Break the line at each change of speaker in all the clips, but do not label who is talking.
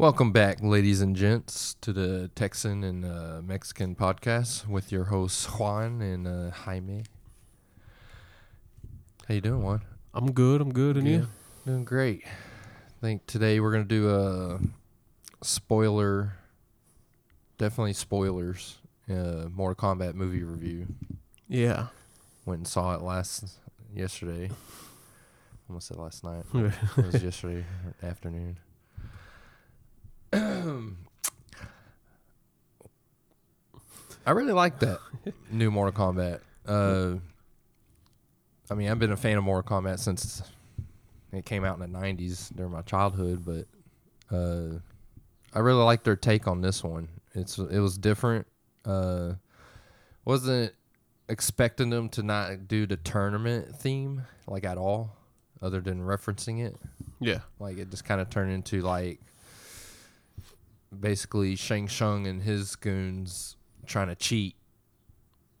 Welcome back, ladies and gents, to the Texan and uh, Mexican podcast with your hosts Juan and uh, Jaime. How you doing, Juan?
I'm good. I'm good, and you?
Doing great. I think today we're gonna do a spoiler, definitely spoilers, uh, Mortal Kombat movie review.
Yeah.
Went and saw it last yesterday. Almost said last night. it was yesterday afternoon. I really like that new Mortal Kombat. Uh, I mean, I've been a fan of Mortal Kombat since it came out in the '90s during my childhood, but uh, I really like their take on this one. It's it was different. Uh, wasn't expecting them to not do the tournament theme like at all, other than referencing it.
yeah.
Like it just kind of turned into like basically Shang Tsung and his goons trying to cheat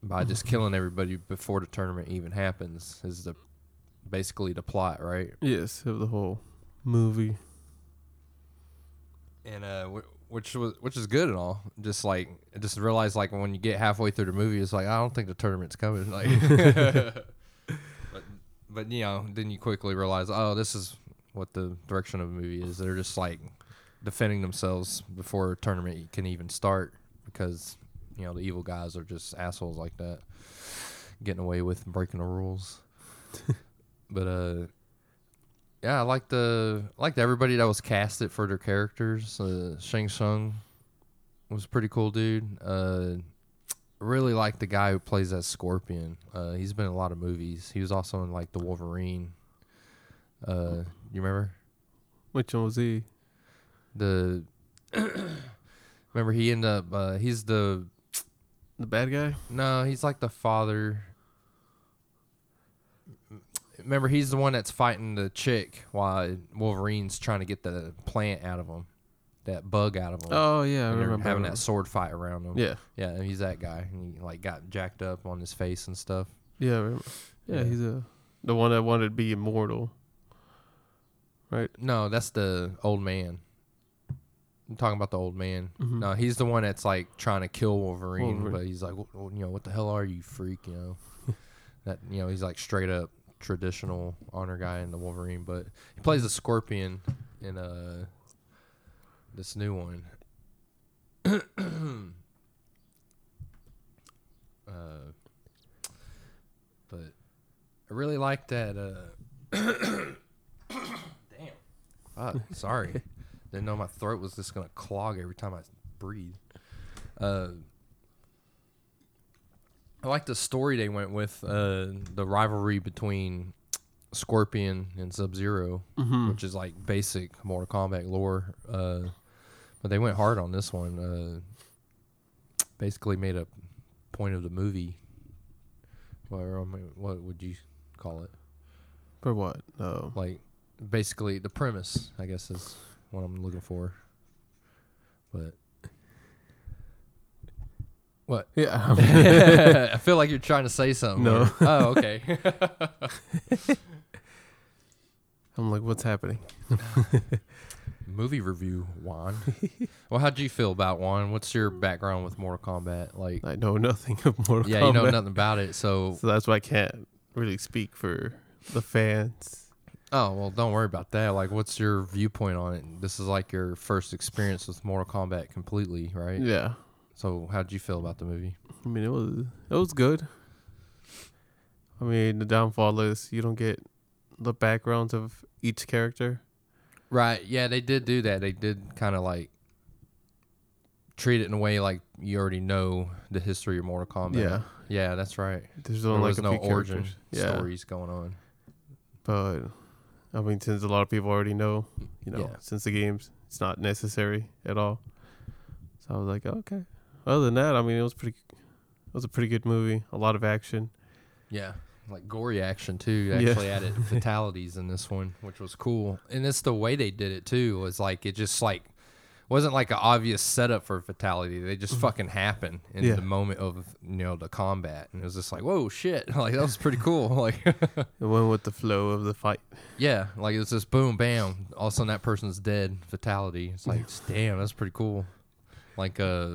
by just killing everybody before the tournament even happens is the basically the plot, right?
Yes, of the whole movie.
And uh which was which is good and all. Just like just realize like when you get halfway through the movie it's like I don't think the tournament's coming like but but you know, then you quickly realize oh this is what the direction of the movie is. They're just like defending themselves before a tournament can even start because you know the evil guys are just assholes like that, getting away with breaking the rules. but uh, yeah, I like the I liked everybody that was casted for their characters. Uh, Shang Tsung was a pretty cool dude. Uh, really like the guy who plays that Scorpion. Uh, he's been in a lot of movies. He was also in like the Wolverine. Uh, you remember?
Which one was he?
The remember he ended up uh he's the
The bad guy?
no he's like the father remember he's the one that's fighting the chick while wolverine's trying to get the plant out of him that bug out of him
Oh yeah, I remember
having that sword fight around him
Yeah,
yeah and he's that guy and he like got jacked up on his face and stuff
yeah. Yeah,
Yeah.
he's a the one that wanted to be immortal. Right.
no that's the old man I'm talking about the old man.
Mhm.
No, he's the one that's like trying to kill Wolverine,
Wolverine.
but he's like, well, you know, what the hell are you, freak? You know, that you know, he's like straight up traditional honor guy in the Wolverine, but he plays the Scorpion in uh this new one. uh, but I really like that. Uh, damn. Fuck, sorry. Didn't know my throat was just gonna clog every time I breathe. Uh, I like the story they went with. Uh, the rivalry between Scorpion and Sub Zero,
Mm-hmm.
which is like basic Mortal Kombat lore. Uh, but they went hard on this one. Uh, basically made a point of the movie. What, what would you call it?
For what?
Like basically the premise i guess is what i'm looking for but what
Yeah.
i feel like you're trying to say something
No.
here. oh okay
I'm like, what's happening?
movie review juan well how'd you feel about juan what's your background with mortal kombat like
I know nothing of Mortal
yeah
Kombat.
Yeah, you know nothing about it so
So that's why I can't really speak for the fans.
Oh well don't worry about that like what's your viewpoint on it this is like your first experience with mortal kombat completely right
Yeah.
so how did you feel about the movie
I mean, it was it was good. I mean, the downfall is you don't get the backgrounds of each character.
Right. Yeah, they did do that. They did kind of like treat it in a way like you already know the history of Mortal Kombat.
Yeah,
Yeah, that's right.
there's
There
only
was
like a
no
few
origin
characters. Yeah,
stories going on.
but I mean, since a lot of people already know, you know,
Yeah.
since the games, it's not necessary at all. So I was like, okay. Other than that, I mean, it was pretty. It was a pretty good movie. A lot of action.
Yeah. Like gory action too. They
Yeah.
Actually added fatalities in this one, which was cool. And it's the way they did it too. Was like it just like wasn't like an obvious setup for fatality. They just fucking happen in
Yeah.
the moment of you know the combat, and it was just like, whoa, shit! Like that was pretty cool. Like,
It went with the flow of the fight.
yeah, like it's just boom, bam. All of a sudden that person's dead. Fatality. It's like, damn, that's pretty cool. Like, uh,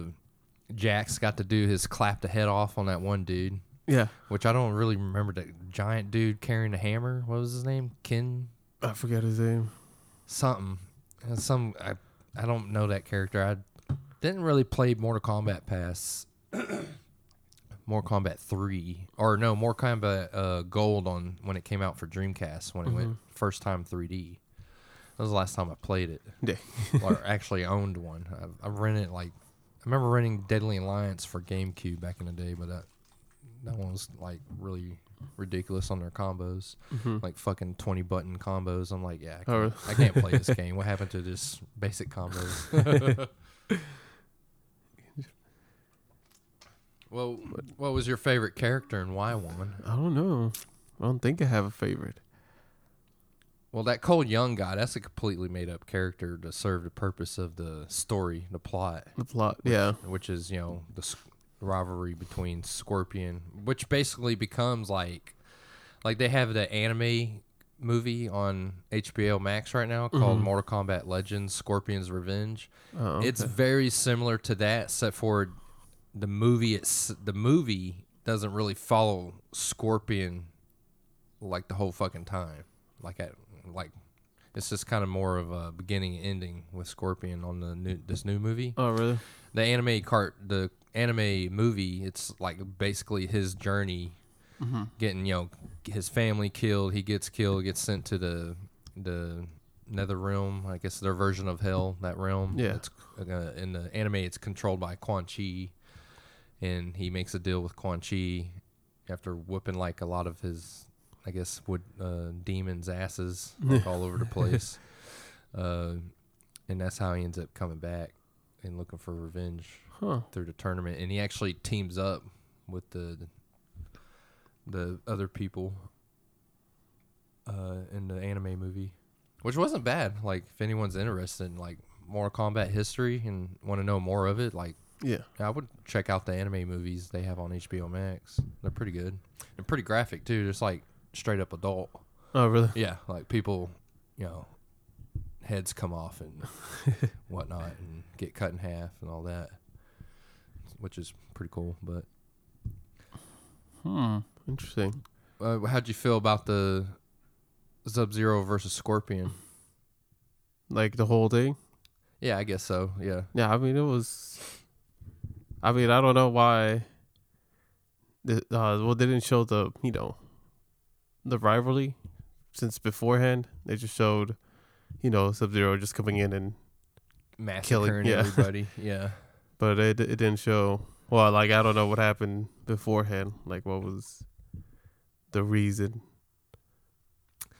Jax got to do his clap the head off on that one dude,
Yeah,
which I don't really remember. That giant dude carrying a hammer. What was his name? Ken
I forget his name.
something. Some I I don't know that character. I didn't really play Mortal Kombat Pass, Mortal Kombat three or no Mortal Kombat uh, Gold on when it came out for Dreamcast when it went first time 3D. That was the last time I played it
Yeah.
or actually owned one. I, I rented like I remember renting Deadly Alliance for GameCube back in the day, but that that one was like really ridiculous on their combos, like fucking twenty button combos. I'm like, yeah, I
Mm-hmm. Oh,
can't, I can't play this game. What happened to just basic combos? well, what was your favorite character and why one?
I don't know. I don't think I have a favorite.
Well, that Cole Young guy, that's a completely made up character to serve the purpose of the story, the plot.
The plot, yeah.
which is you know the s- rivalry between Scorpion, which basically becomes like like they have the anime movie on HBO Max right now called mm-hmm. Mortal Kombat Legends: Scorpion's Revenge.
Oh,
It's very similar to that, except for the movie. It's the movie doesn't really follow Scorpion like the whole fucking time. Like at like it's just kind of more of a beginning and ending with Scorpion on the new this new movie
Oh, really?
the anime cart the anime movie it's like basically his journey getting you know his family killed he gets killed gets sent to the the nether realm i guess their version of hell that realm.
Yeah.
it's uh, in the anime it's controlled by quan chi and he makes a deal with quan chi after whooping like a lot of his i guess wood uh, demons asses like, all over the place. Uh, and that's how he ends up coming back and looking for revenge
Huh.
through the tournament, and he actually teams up with the the other people uh, in the anime movie, which wasn't bad. Like, if anyone's interested in like Mortal Kombat history and want to know more of it, like
Yeah.
I would check out the anime movies they have on HBO Max. They're pretty good and pretty graphic too. Just like straight up adult.
Oh, really?
Yeah, like people, you know, heads come off and whatnot, and get cut in half and all that, which is pretty cool. But
Hmm. Interesting.
uh, how'd you feel about the Sub Zero versus Scorpion?
Like the whole thing?
Yeah, I guess so. Yeah,
Yeah, I mean, it was. I mean, I don't know why. The, uh, well, they didn't show the you know, the rivalry, since beforehand they just showed, you know, Sub Zero just coming in and,
massacring
yeah.
everybody. Yeah,
but it it didn't show. Well, like I don't know what happened beforehand. Like what was the reason?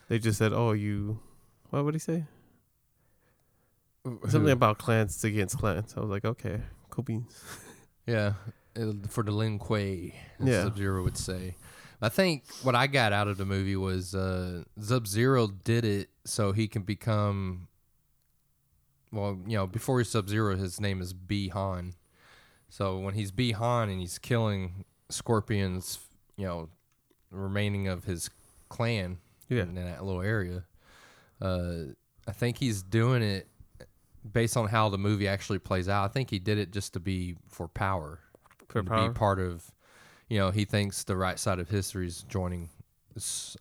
They just said, "Oh, you." What would he say? Something about clans against clans. I was like, okay, cool beans.
Yeah, uh, for the Lin Kuei, as
Yeah.
Sub Zero would say. I think what I got out of the movie was uh, Sub Zero did it so he can become. Well, you know, before he's Sub Zero, his name is Bi-Han. So when he's Bi-Han and he's killing Scorpion's, you know, remaining of his clan
Yeah.
in that little area, uh, I think he's doing it based on how the movie actually plays out. I think he did it just to be for power,
For power?
be part of. You know, he thinks the right side of history is joining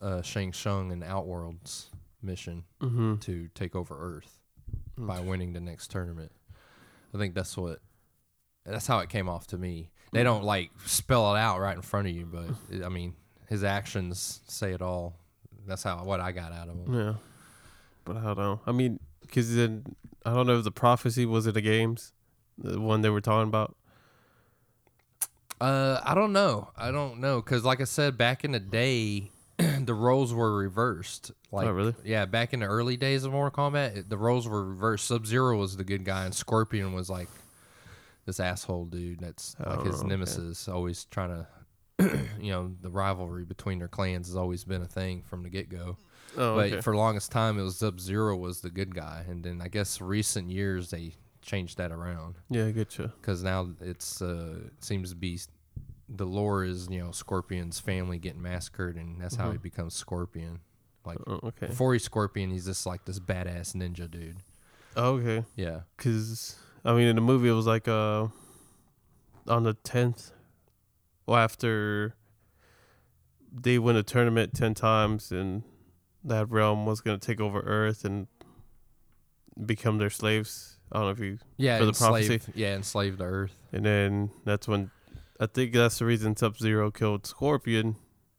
uh, Shang Tsung and Outworld's mission
Mm-hmm.
to take over Earth by winning the next tournament. I think that's what that's how it came off to me. They don't like spell it out right in front of you, but it, I mean, his actions say it all. That's how what I got out of him.
Yeah, but I don't know. I mean, because then I don't know if the prophecy was it the games, the one they were talking about.
Uh, I don't know. I don't know because, like I said, back in the day, the roles were reversed. Like,
Oh, really?
Yeah, back in the early days of Mortal Kombat, it, the roles were reversed. Sub Zero was the good guy, and Scorpion was like this asshole dude. That's like his
Oh, okay.
nemesis, always trying to. you know, the rivalry between their clans has always been a thing from the get go.
Oh,
but
okay.
for the longest time, it was Sub Zero was the good guy, and then I guess recent years they changed that around
Yeah, I get you.
because now it's uh seems to be the lore is you know Scorpion's family getting massacred, and that's how he
Mhm.
becomes Scorpion. Like
Oh, okay.
before he's Scorpion, he's just like this badass ninja dude.
Oh, okay.
Yeah,
Because I mean, in the movie, it was like uh, on the tenth, well, after they win a tournament ten times, and that realm was gonna take over Earth and become their slaves. I don't know if you.
yeah,
For the prophecy?
yeah, enslaved the Earth.
And then that's when I think that's the reason Sub Zero killed Scorpion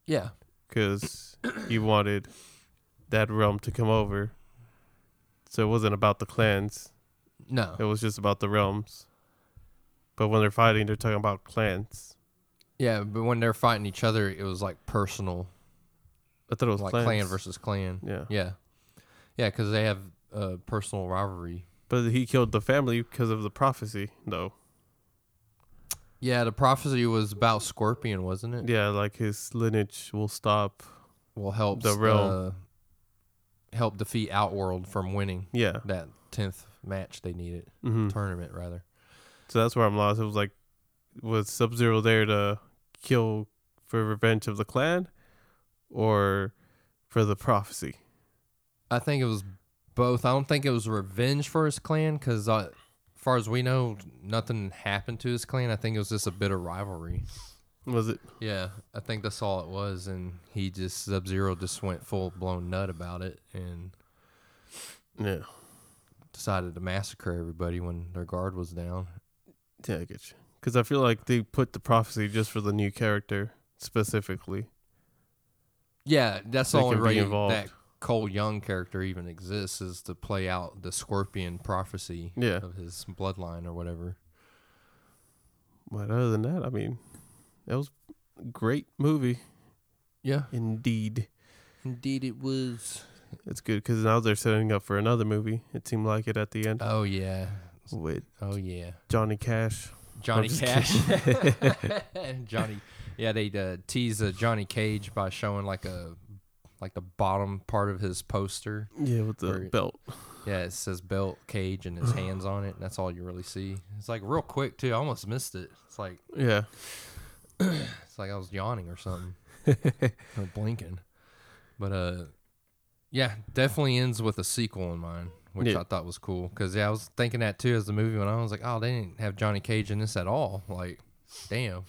Yeah,
because he wanted that realm to come over. So it wasn't about the clans.
no,
It was just about the realms. But when they're fighting, they're talking about clans.
yeah, but when they're fighting each other, it was like personal,
I thought it was
like
clans.
clan versus clan.
Yeah.
Yeah, yeah, because they have uh, personal rivalry.
But he killed the family because of the prophecy, though.
Yeah, the prophecy was about Scorpion, wasn't it?
Yeah, like his lineage will stop.
Will help
The realm.
uh, help defeat Outworld from winning
Yeah.
that tenth match they needed
hmm
tournament rather.
So that's where I'm lost. It was like, was Sub Zero there to kill for revenge of the clan or for the prophecy?
I think it was both. I don't think it was revenge for his clan because, uh, far as we know, nothing happened to his clan. I think it was just a bit of rivalry.
Was it?
Yeah, I think that's all it was, and he just Sub Zero just went full blown nut about it and
Yeah.
decided to massacre everybody when their guard was down.
Yeah, I get you. Because I feel like they put the prophecy just for the new character specifically.
Yeah, that's
They
the only
involved.
that Cole Young character even exists is to play out the Scorpion prophecy
Yeah.
of his bloodline or whatever.
But other than that, I mean, that was a great movie
Yeah,
indeed.
indeed it was.
It's good because now they're setting up for another movie. It seemed like it at the end
Oh yeah,
with
oh yeah.
Johnny Cash.
Johnny Cash. Johnny. Yeah, they uh, tease uh, Johnny Cage by showing like a like the bottom part of his poster.
Yeah, with the
Where-
belt.
Yeah, it says belt cage and his hands on it. And that's all you really see. It's like real quick too. I almost missed it. It's like
Yeah.
it's like I was yawning or something or blinking. But uh, yeah, definitely ends with a sequel in mind, which
Yeah.
I thought was cool. Cause yeah, I was thinking that too as the movie went on. I was like, oh, they didn't have Johnny Cage in this at all. Like, damn.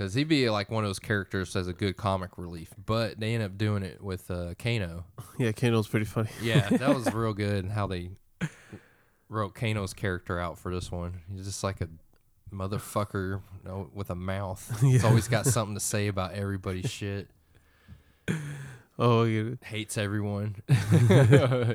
Cause he'd be like one of those characters as a good comic relief, but they end up doing it with uh, Kano.
Yeah, Kano's pretty funny.
Yeah, that was real good how they wrote Kano's character out for this one. He's just like a motherfucker you know, with a mouth. He's always got something to say about everybody's shit.
Oh, yeah.
Hates everyone.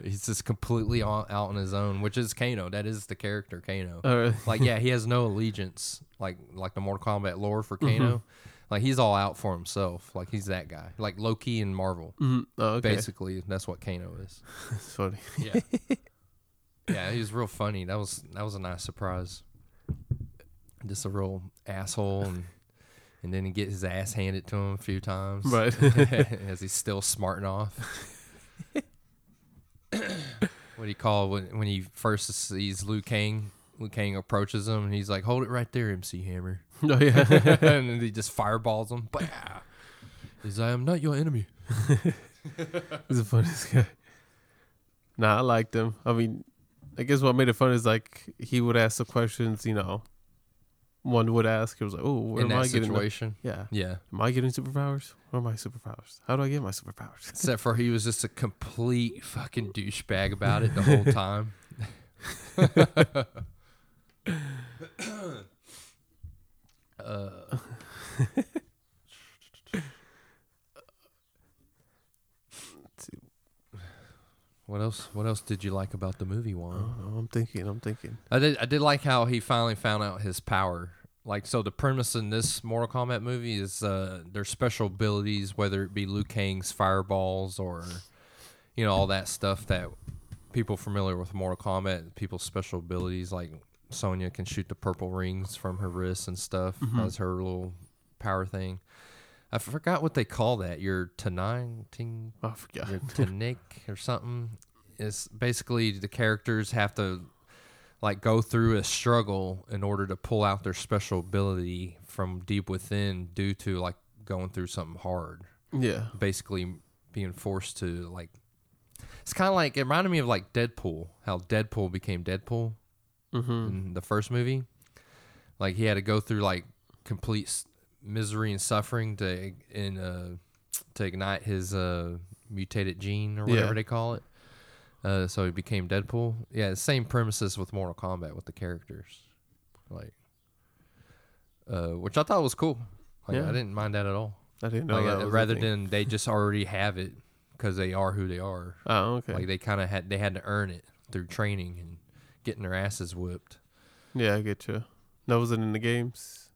He's just completely on, out on his own, which is Kano. That is the character Kano.
Right.
Like, yeah, he has no allegiance, like like the Mortal Kombat lore for
Mm-hmm.
Kano. Like he's all out for himself. Like he's that guy. Like Loki and Marvel.
Mhm. Oh, okay.
Basically, that's what Kano is.
It's funny.
Yeah. yeah, he was real funny. That was that was a nice surprise. Just a real asshole and and then he get his ass handed to him a few times.
Right.
as he's still smarting off. what do you call when when he first sees Liu Kang? Liu Kang approaches him and he's like, "Hold it right there, MC Hammer,"
oh, yeah.
and then he just fireballs him. Bah! He's like, "I'm not your enemy."
He's the funniest guy. Nah, I liked him. I mean, I guess what made it fun is like he would ask the questions, you know, one would ask. It was like, oh, where
in
am I getting? the- yeah.
Yeah.
Am I getting superpowers? What are my superpowers? How do I get my superpowers?
Except for he was just a complete fucking douchebag about it the whole time. Uh, what else? What else did you like about the movie, Juan?
know. I'm thinking. I'm thinking.
I did. I did like how he finally found out his power. Like, so the premise in this Mortal Kombat movie is uh, their special abilities, whether it be Liu Kang's fireballs or, you know, all that stuff that people familiar with Mortal Kombat, people's special abilities, like Sonya can shoot the purple rings from her wrists and stuff. Mm-hmm. as her little power thing. I forgot what they call that. Your Tanine, ting,
Oh, I forgot.
your or something. It's basically the characters have to like go through a struggle in order to pull out their special ability from deep within due to like going through something hard
Yeah.
basically being forced to like it's kind of like it reminded me of like deadpool how deadpool became deadpool
Mm-hmm.
in the first movie like he had to go through like complete s- misery and suffering to in uh to ignite his uh mutated gene or whatever
Yeah.
they call it uh so he became deadpool yeah same premises with mortal kombat with the characters like uh which i thought was cool like
Yeah.
i didn't mind that at all
I didn't know
like,
that
rather than they just already have it because they are who they are.
Oh, okay.
Like they kind of had they had to earn it through training and getting their asses whipped.
yeah, I get you. That wasn't in the games.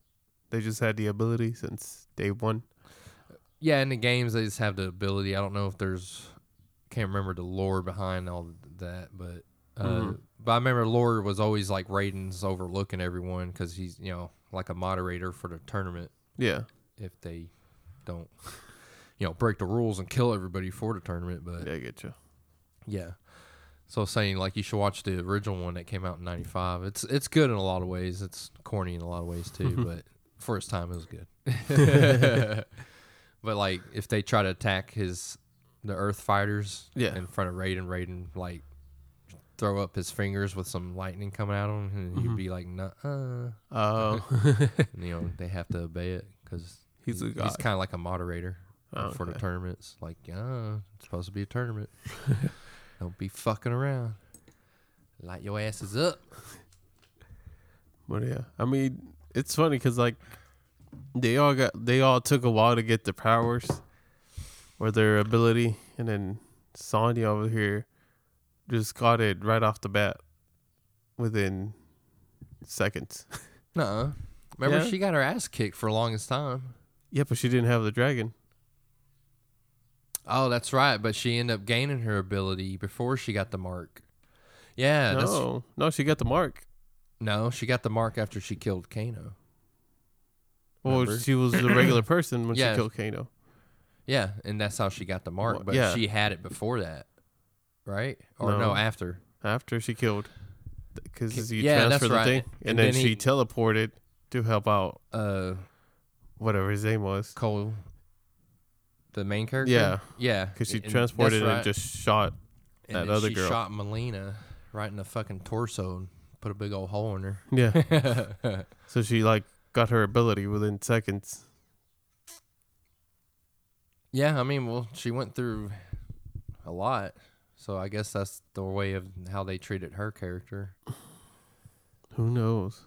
They just had the ability since day one.
Yeah, in the games they just have the ability. I don't know if there's can't remember the lore behind all that, but uh,
Mhm.
but I remember lore was always like Raiden's overlooking everyone because he's you know like a moderator for the tournament
Yeah.
if they don't you know break the rules and kill everybody for the tournament, but
Yeah, I get you.
Yeah. So saying like you should watch the original one that came out in '95. It's it's good in a lot of ways. It's corny in a lot of ways too, but for its time, it was good. but like if they try to attack his the Earth fighters
Yeah.
in front of Raiden, Raiden like throw up his fingers with some lightning coming out of him, and
Mhm.
he'd be like, "Nah."
Oh.
And, you know they have to obey it because
He's a
he's kind of like a moderator
Oh,
for the tournaments. Like, yeah, it's supposed to be a tournament. Don't be fucking around. Light your asses up.
But yeah, I mean, it's funny because like they all got they all took a while to get their powers or their ability, and then Sonya over here just got it right off the bat within seconds.
Nuh-uh. Remember,
Yeah?
she got her ass kicked for longest time.
yeah, but she didn't have the dragon.
Oh, that's right. But she ended up gaining her ability before she got the mark. Yeah, that's
no, no, she got the mark.
no. She got the mark after she killed Kano.
Well,
Remember?
she was a regular person when
Yeah.
she killed Kano.
Yeah, and that's how she got the mark.
Well,
But
yeah.
she had it before that, right? Or no,
No.
after.
After she killed, because you
yeah, that's
transfer the
right.
thing,
And
and, then,
then
she
he-
teleported to help out
Uh,
whatever his name was.
Cole, the main character.
Yeah.
yeah,
Because she
and-
transported
that's
and
right.
just shot.
And
that
then
other
she
girl.
shot Melina right in the fucking torso and put a big old hole in her.
Yeah. so she like got her ability within seconds.
yeah, I mean, well, she went through a lot, so I guess that's the way of how they treated her character.
Who knows?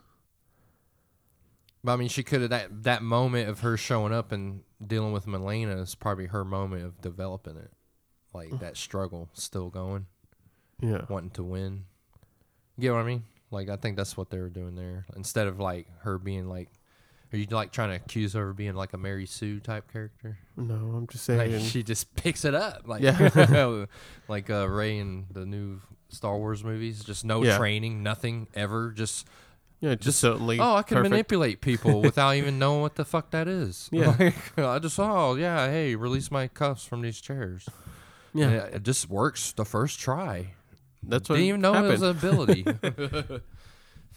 But I mean, she could have that that moment of her showing up and dealing with Melina is probably her moment of developing it, like that struggle still going,
Yeah.
wanting to win. You get what I mean? Like I think that's what they were doing there. Instead of like her being like, are you like trying to accuse her of being like a Mary Sue type character?
No, I'm just
Like
saying.
she just picks it up, like
Yeah.
like uh, Rey in the new Star Wars movies. Just no
Yeah.
training, nothing ever. Just
yeah, just certainly.
oh, I can
perfect.
manipulate people without even knowing what the fuck that is.
Yeah.
Like, I just oh yeah, hey, release my cuffs from these chairs.
Yeah,
it, it just works the first try.
that's what
Didn't even know
happened.
it was an ability.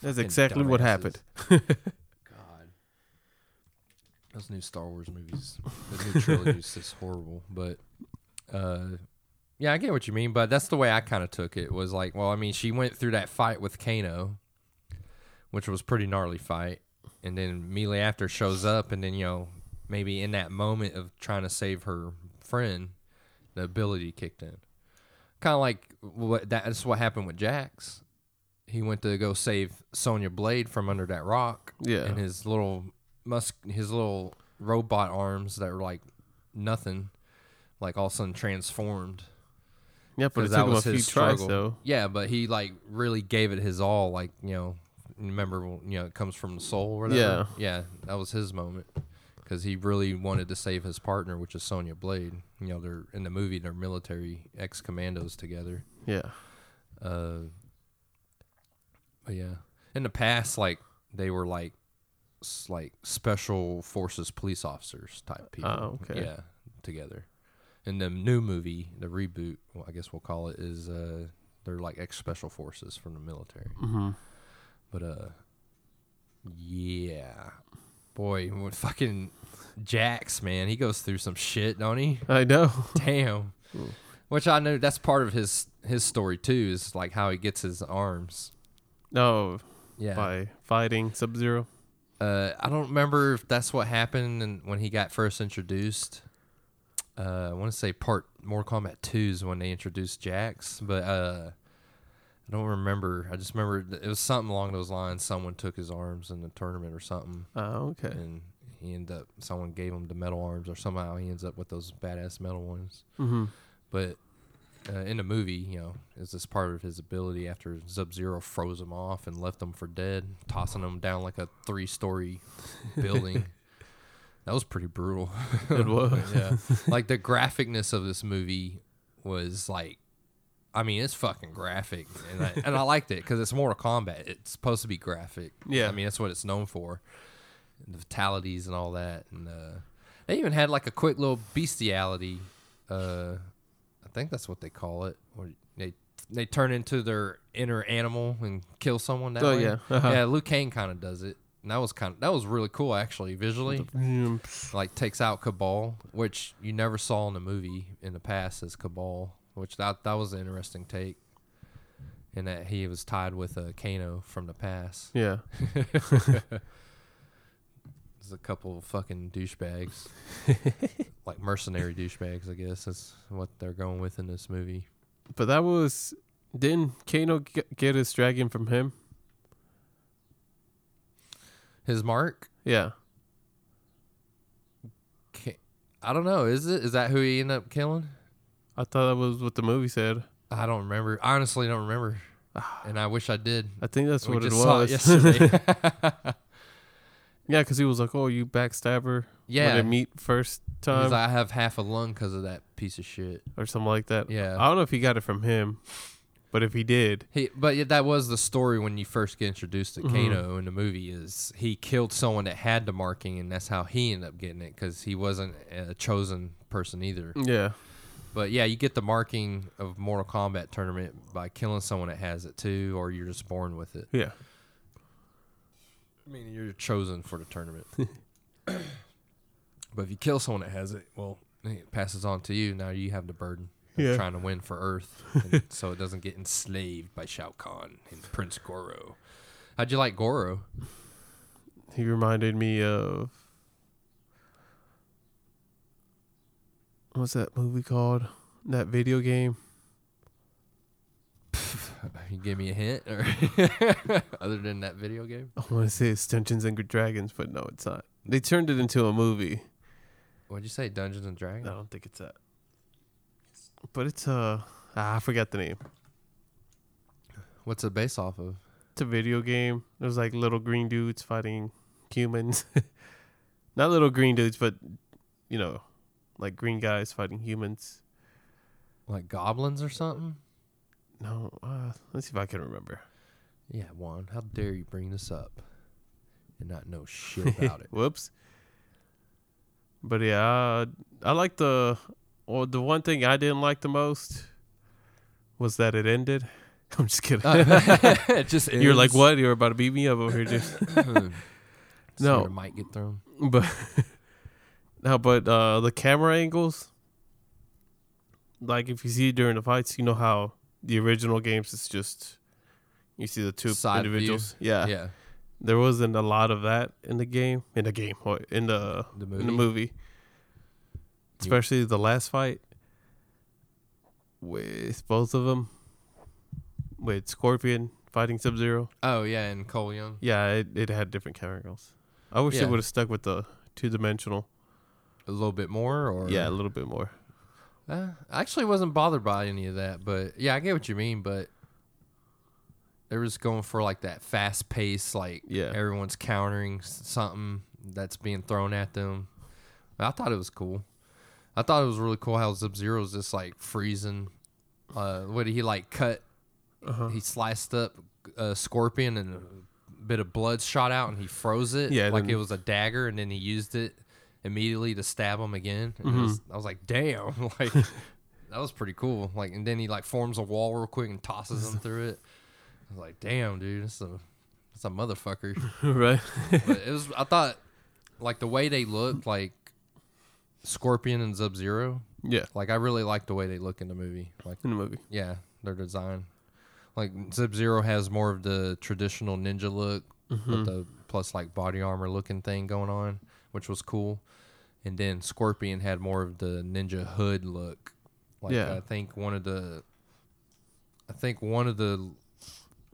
That's exactly what happened.
God. Those new Star Wars movies, the new trilogy is just horrible. But uh, yeah, I get what you mean. But that's the way I kind of took it. Was like, well, I mean, she went through that fight with Kano, which was pretty gnarly fight, and then immediately after shows up, and then you know maybe in that moment of trying to save her friend, the ability kicked in. Kind of like what that's what happened with Jax. He went to go save Sonya Blade from under that rock,
Yeah.
and his little mus his little robot arms that were like nothing, like all of a sudden transformed.
Yeah, but it
that
took him a
was
few
his
tries
struggle.
though.
Yeah, but he like really gave it his all. Like you know, remember you know it comes from the soul. Or whatever. yeah, yeah, that was his moment because he really wanted to save his partner, which is Sonya Blade. You know, they're in the movie. They're military ex commandos together.
Yeah.
Uh, but yeah, in the past, like they were like s- like special forces police officers type people.
Oh, okay.
Yeah, together. In the new movie, the reboot, well, I guess we'll call it, is uh, they're like ex special forces from the military.
Mm-hmm.
But uh, yeah, boy, when fucking Jax, man, he goes through some shit, don't he?
I know.
Damn. Which I know that's part of his his story too, is like how he gets his arms.
Oh,
Yeah.
by fighting Sub Zero.
Uh, I don't remember if that's what happened and when he got first introduced. Uh, I want to say part Mortal Kombat 2 is when they introduced Jax, but uh, I don't remember. I just remember it was something along those lines. Someone took his arms in the tournament or something,
Oh, okay.
and he ended up. Someone gave him the metal arms, or somehow he ends up with those badass metal ones.
Mm-hmm.
But uh, in the movie, you know, is this part of his ability after Sub Zero froze him off and left him for dead, tossing him down like a three story building. That was pretty brutal.
It was.
yeah. Like the graphicness of this movie was like, I mean, it's fucking graphic, and I, and I liked it because it's Mortal Kombat. It's supposed to be graphic.
Yeah.
I mean, that's what it's known for, the fatalities and all that. And uh, they even had like a quick little bestiality. Uh, I think that's what they call it. Where they they turn into their inner animal and kill someone that
Oh,
way.
yeah. Uh-huh.
Yeah, Liu Kang kind of does it. And that was kind of that was really cool actually visually
Mm,
like takes out Cabal, which you never saw in the movie in the past as Cabal, which that that was an interesting take. And that he was tied with uh, Kano from the past.
Yeah.
There's a couple of fucking douchebags, like mercenary douchebags. I guess that's what they're going with in this movie.
But that was. Didn't Kano get, get his dragon from him?
His mark,
Yeah.
I don't know. Is it is that who he ended up killing?
I thought that was what the movie said.
I don't remember. I honestly don't remember, and I wish I did.
I think that's
We
what it
just saw
was.
yesterday.
yeah, because he was like, "Oh, you backstabber."
Yeah.
When they meet first time
Because I have half a lung because of that piece of shit.
or something like that.
Yeah.
I don't know if he got it from him, but if he did,
He, but yeah, that was the story when you first get introduced to
Mhm.
Kano in the movie. Is he killed someone that had the marking, and that's how he ended up getting it because he wasn't a chosen person either.
yeah.
But yeah, you get the marking of Mortal Kombat tournament by killing someone that has it too, or you're just born with it.
Yeah.
I mean, you're chosen for the tournament. but if you kill someone that has it, well, it passes on to you. Now you have the burden of
Yeah.
trying to win for Earth, and so it doesn't get enslaved by Shao Kahn and Prince Goro. How'd you like Goro?
He reminded me of what's that movie called? That video game.
You give me a hint, or other than that video game.
I want to say it's Dungeons and Dragons, but no, it's not. They turned it into a movie.
What'd you say? Dungeons and Dragons?
I don't think it's that. But it's uh ah, I forgot the name.
What's it based off of?
It's a video game. There's like little green dudes fighting humans. Not little green dudes, but you know, like green guys fighting humans.
Like goblins or something?
No, uh, let's see if I can remember.
Yeah, Juan. How dare you bring this up and not know shit about it?
Whoops. But yeah, uh, I like the. Well, the one thing I didn't like the most was that it ended. I'm just kidding.
it just
You're like, what? You're about to beat me up over here, just.
no,
No.
the mic get thrown.
but no, but uh, the camera angles. Like if you see during the fights, you know how the original games it's just you see the two
Side view.
individuals. Yeah.
yeah,
there wasn't a lot of that in the game. In the game, or in the
the
in
movie.
the movie. Especially the last fight with both of them, with Scorpion fighting Sub Zero.
Oh yeah, and Cole Young.
Yeah, it, it had different camera angles. I wish
Yeah.
it would have stuck with the two dimensional.
A little bit more, or
Yeah, a little bit more.
Uh, I actually wasn't bothered by any of that, but yeah, I get what you mean. But they were just going for like that fast pace, like
Yeah.
everyone's countering something that's being thrown at them. I thought it was cool. I thought it was really cool how Sub Zero's just like freezing. Uh, what did he like cut?
Uh-huh.
He sliced up a scorpion and a bit of blood shot out, and he froze it
Yeah,
like
then-
it was a dagger, and then he used it immediately to stab him again. And it was, I was like, damn, like that was pretty cool. Like, and then he like forms a wall real quick and tosses him through it. I was like, damn, dude, is a It's a motherfucker.
right.
but it was. I thought like the way they looked, like Scorpion and Sub Zero.
Yeah.
Like I really liked the way they look in the movie. Like
In the movie.
yeah, their design. Like Sub Zero has more of the traditional ninja look
Mm-hmm.
with the plus like body armor looking thing going on, which was cool. And then Scorpion had more of the ninja hood look. Like
Yeah.
I think one of the I think one of the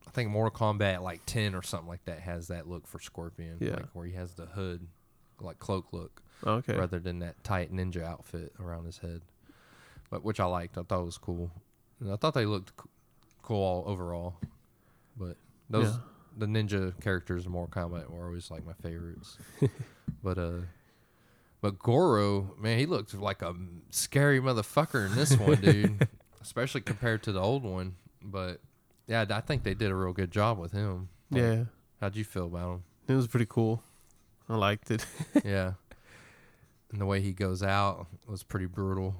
I think Mortal Kombat like 10 or something like that has that look for Scorpion.
Yeah.
Like where he has the hood like cloak look
Okay.
rather than that tight ninja outfit around his head. But which I liked. I thought it was cool. And I thought they looked cool all overall. But those
Yeah.
the ninja characters in Mortal Kombat were always like my favorites. but uh but Goro, man, he looked like a scary motherfucker in this one, dude. Especially compared to the old one. But yeah, I think they did a real good job with him. Like,
Yeah.
How'd you feel about him?
It was pretty cool. I liked it.
yeah. And the way he goes out was pretty brutal.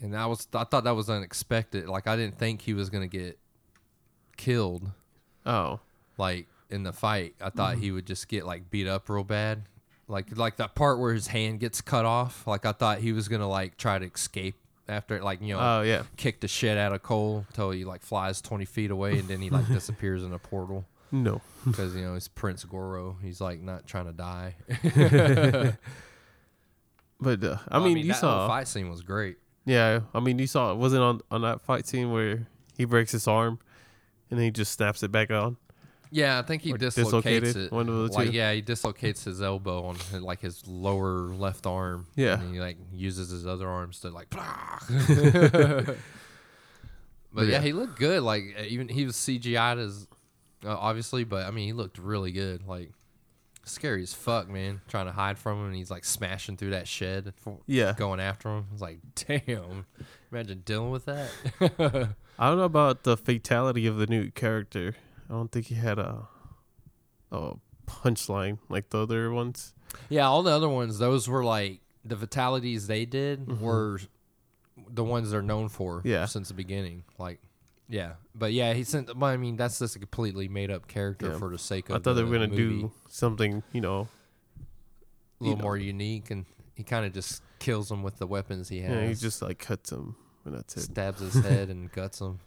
And I was I thought that was unexpected. Like I didn't think he was gonna get killed
Oh.
like in the fight. I thought he mm-hmm. would just get like beat up real bad. Like like that part where his hand gets cut off. Like I thought he was gonna like try to escape after like you know
Oh yeah.
kick the shit out of Cole until he like flies twenty feet away and then he like disappears in a portal
No.
because you know he's Prince Goro. He's like not trying to die.
But uh, I,
Well,
mean, you
that whole
saw.
fight scene was great.
Yeah. I mean, you saw. It wasn't on on that fight scene where he breaks his arm, and then he just snaps it back on.
Yeah, I think he dislocates
dislocated,
it.
one of the
like,
two.
yeah, he dislocates his elbow on like his lower left arm.
Yeah.
and he like uses his other arms to like. but yeah.
yeah.
he looked good. Like even he was CGI'd as uh, obviously, but I mean he looked really good. Like scary as fuck, man. Trying to hide from him, and he's like smashing through that shed, for,
Yeah.
going after him. It's like, damn. Imagine dealing with that.
I don't know about the fatality of the new character. I don't think he had a a punchline like the other ones.
Yeah, all the other ones, those were like the fatalities they did were the ones they're known for
Mm-hmm. Yeah.
since the beginning. Like, yeah, but yeah, he sent. But I mean, that's just a completely made up character
Yeah.
for the sake of.
I thought they were gonna
movie.
do something, you know.
a little
you know.
more unique, and he kind of just kills them with the weapons he has.
Yeah, he just like cuts him, and that's it.
stabs his head and guts him.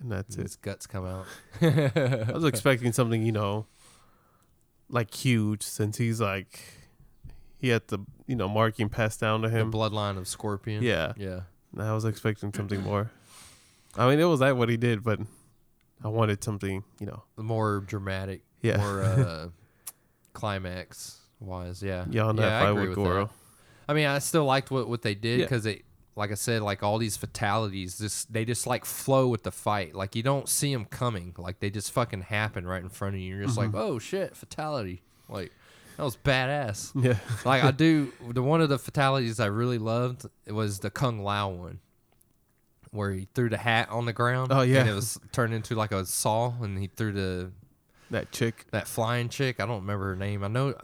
And that's
and
it.
his guts come out.
I was expecting something, you know, like huge, since he's like he had the you know marking passed down to
The
him.
bloodline of Scorpion.
Yeah,
yeah.
and I was expecting something more. I mean, it was that what he did, but I wanted something, you know.
More dramatic,
Yeah.
more uh, climax wise. Yeah,
Yeah, on that
I
fight
agree
with
that. I mean, I still liked what, what they did
Yeah.
because it, like I said, like all these fatalities, just they just like flow with the fight. Like you don't see them coming. Like they just fucking happen right in front of you. You're just
Mm-hmm.
like, oh shit, fatality. Like that was badass.
Yeah,
like I do the one of the fatalities I really loved was the Kung Lao one. Where he threw the hat on the ground.
Oh, yeah.
And it was turned into like a saw and he threw the
that chick.
that flying chick. I don't remember her name. I know.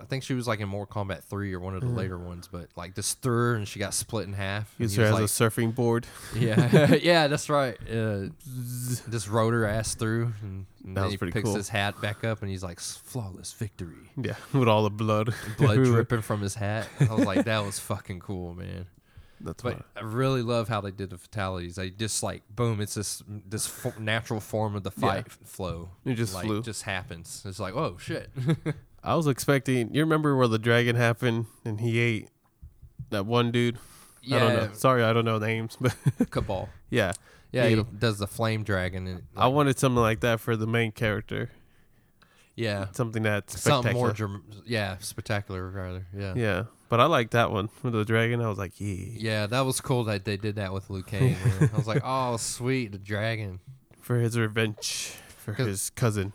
I think she was like in Mortal Kombat three or one of the later ones, but like just threw her and she got split in half. and
Used
he
her as
was
a surfing board.
yeah, yeah, that's right. Uh, just rode her ass through, and, and
That
then he picks
cool.
his hat back up, and he's like, "Flawless victory."
Yeah, with all the blood.
Blood dripping from his hat. I was like, "That was fucking cool, man."
That's
But
what.
I really love how they did the fatalities. They just like boom, it's this this fo- natural form of the fight f- flow.
It just
like,
flew.
just happens. It's like, oh shit.
I was expecting. You remember where the dragon happened and he ate that one dude?
yeah,
I don't know. Sorry, I don't know names, but
Cabal.
yeah,
Yeah,
He
he does the flame dragon. And,
I wanted something like that for the main character.
yeah,
Something that's
something more,
spectacular.
yeah, spectacular rather. Yeah. yeah,
but I like that one with the dragon. I was like, yeah, yeah,
that was cool that they did that with Kang. man. I was like, oh, sweet, the dragon.
for his revenge for his cousin.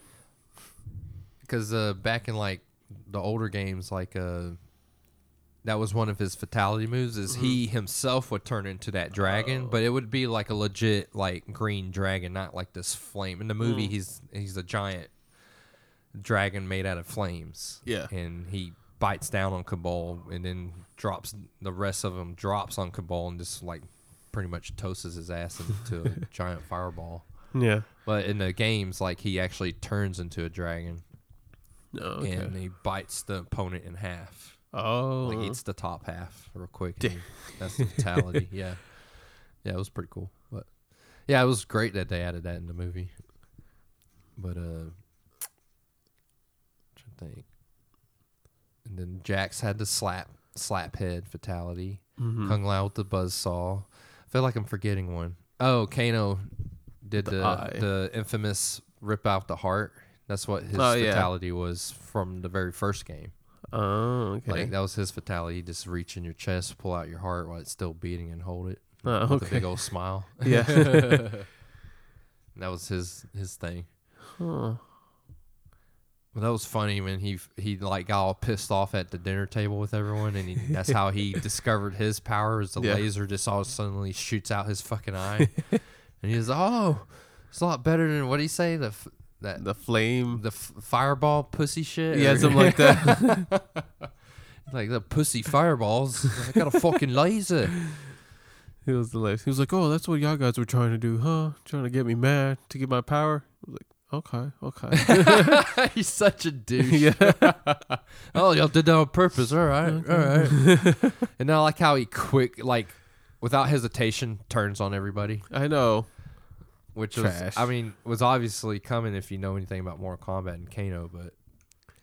Because uh, back in like the older games, like uh, that was one of his fatality moves. Is he
Mm-hmm.
himself would turn into that dragon, but it would be like a legit like green dragon, not like this flame. In the movie,
Mm.
he's he's a giant dragon made out of flames.
Yeah.
and he bites down on Cabal and then drops the rest of them drops on Cabal and just like pretty much toasts his ass into a giant fireball.
Yeah,
But in the games, like he actually turns into a dragon
No. Okay.
and he bites the opponent in half.
oh.
Like eats the top half real quick. That's the fatality. yeah, yeah, it was pretty cool. But yeah, it was great that they added that in the movie. But uh, trying to think. And then Jax had the slap slap head fatality.
Mhm.
Kung Lao with the buzz saw. I feel like I'm forgetting one. Oh, Kano did
The
the the, infamous rip out the heart. That's what his
Oh, yeah.
fatality was from the very first game.
Oh, okay.
Like that was his fatality. You just reach in your chest, pull out your heart while it's still beating, and hold it
Oh,
with a big old smile.
Yeah.
that was his his thing.
Huh.
Well, that was funny when he he like got all pissed off at the dinner table with everyone, and he, that's how he discovered his power. Is the
Yeah.
laser just all suddenly shoots out his fucking eye, and he's like, oh, it's a lot better than what you say the f- that
The flame.
the f- fireball pussy shit.
Yeah,
or-
something like that.
like the pussy fireballs. I got a fucking laser.
He was the last. He was like, "Oh, that's what y'all guys were trying to do, huh? Trying to get me mad to get my power." I was like, "Okay, okay."
He's such a douche.
yeah.
Oh, y'all did that on purpose. All right, all right. and I like how he quick, like, without hesitation, turns on everybody,
I know.
Which
Trash.
was, I mean, was obviously coming if you know anything about Mortal Kombat and Kano, but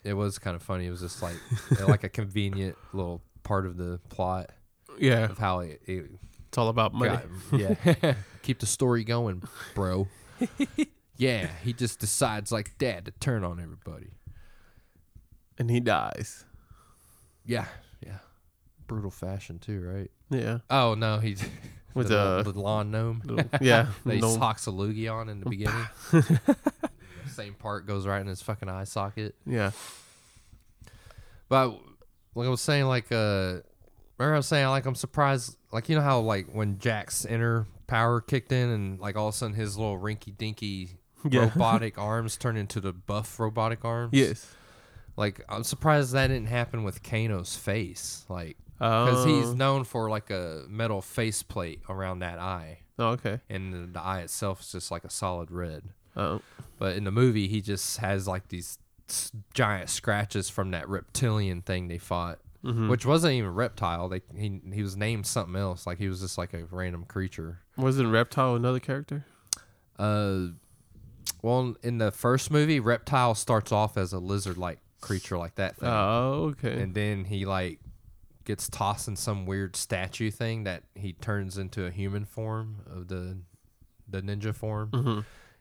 it was kind of funny. It was just like, uh, like a convenient little part of the plot
Yeah.
of how it, it
It's all about money.
got. Yeah, keep the story going, bro. yeah, he just decides like dad to turn on everybody.
And he dies.
Yeah, yeah, brutal fashion too, right?
Yeah.
Oh no, he's
With
the,
the
the lawn gnome
little- yeah.
he
no-
socks a loogie on in the beginning. Same part goes right in his fucking eye socket.
yeah.
But like I was saying, like uh, remember I was saying like I'm surprised, like you know how like when Jack's inner power kicked in and like all of a sudden his little rinky dinky
Yeah.
robotic arms turned into the buff robotic arms.
Yes.
Like I'm surprised that didn't happen with Kano's face, like because he's
Oh.
known for like a metal faceplate around that eye.
Oh, okay.
and the, the eye itself is just like a solid red.
Oh.
But in the movie, he just has like these s- giant scratches from that reptilian thing they fought,
Mhm.
which wasn't even reptile. They he he was named something else, like he was just like a random creature.
Wasn't Reptile another character?
Uh, well, in the first movie, reptile starts off as a lizard-like creature like that thing,
Oh, okay.
and then he like gets tossed in some weird statue thing that he turns into a human form of the the ninja form.
hmm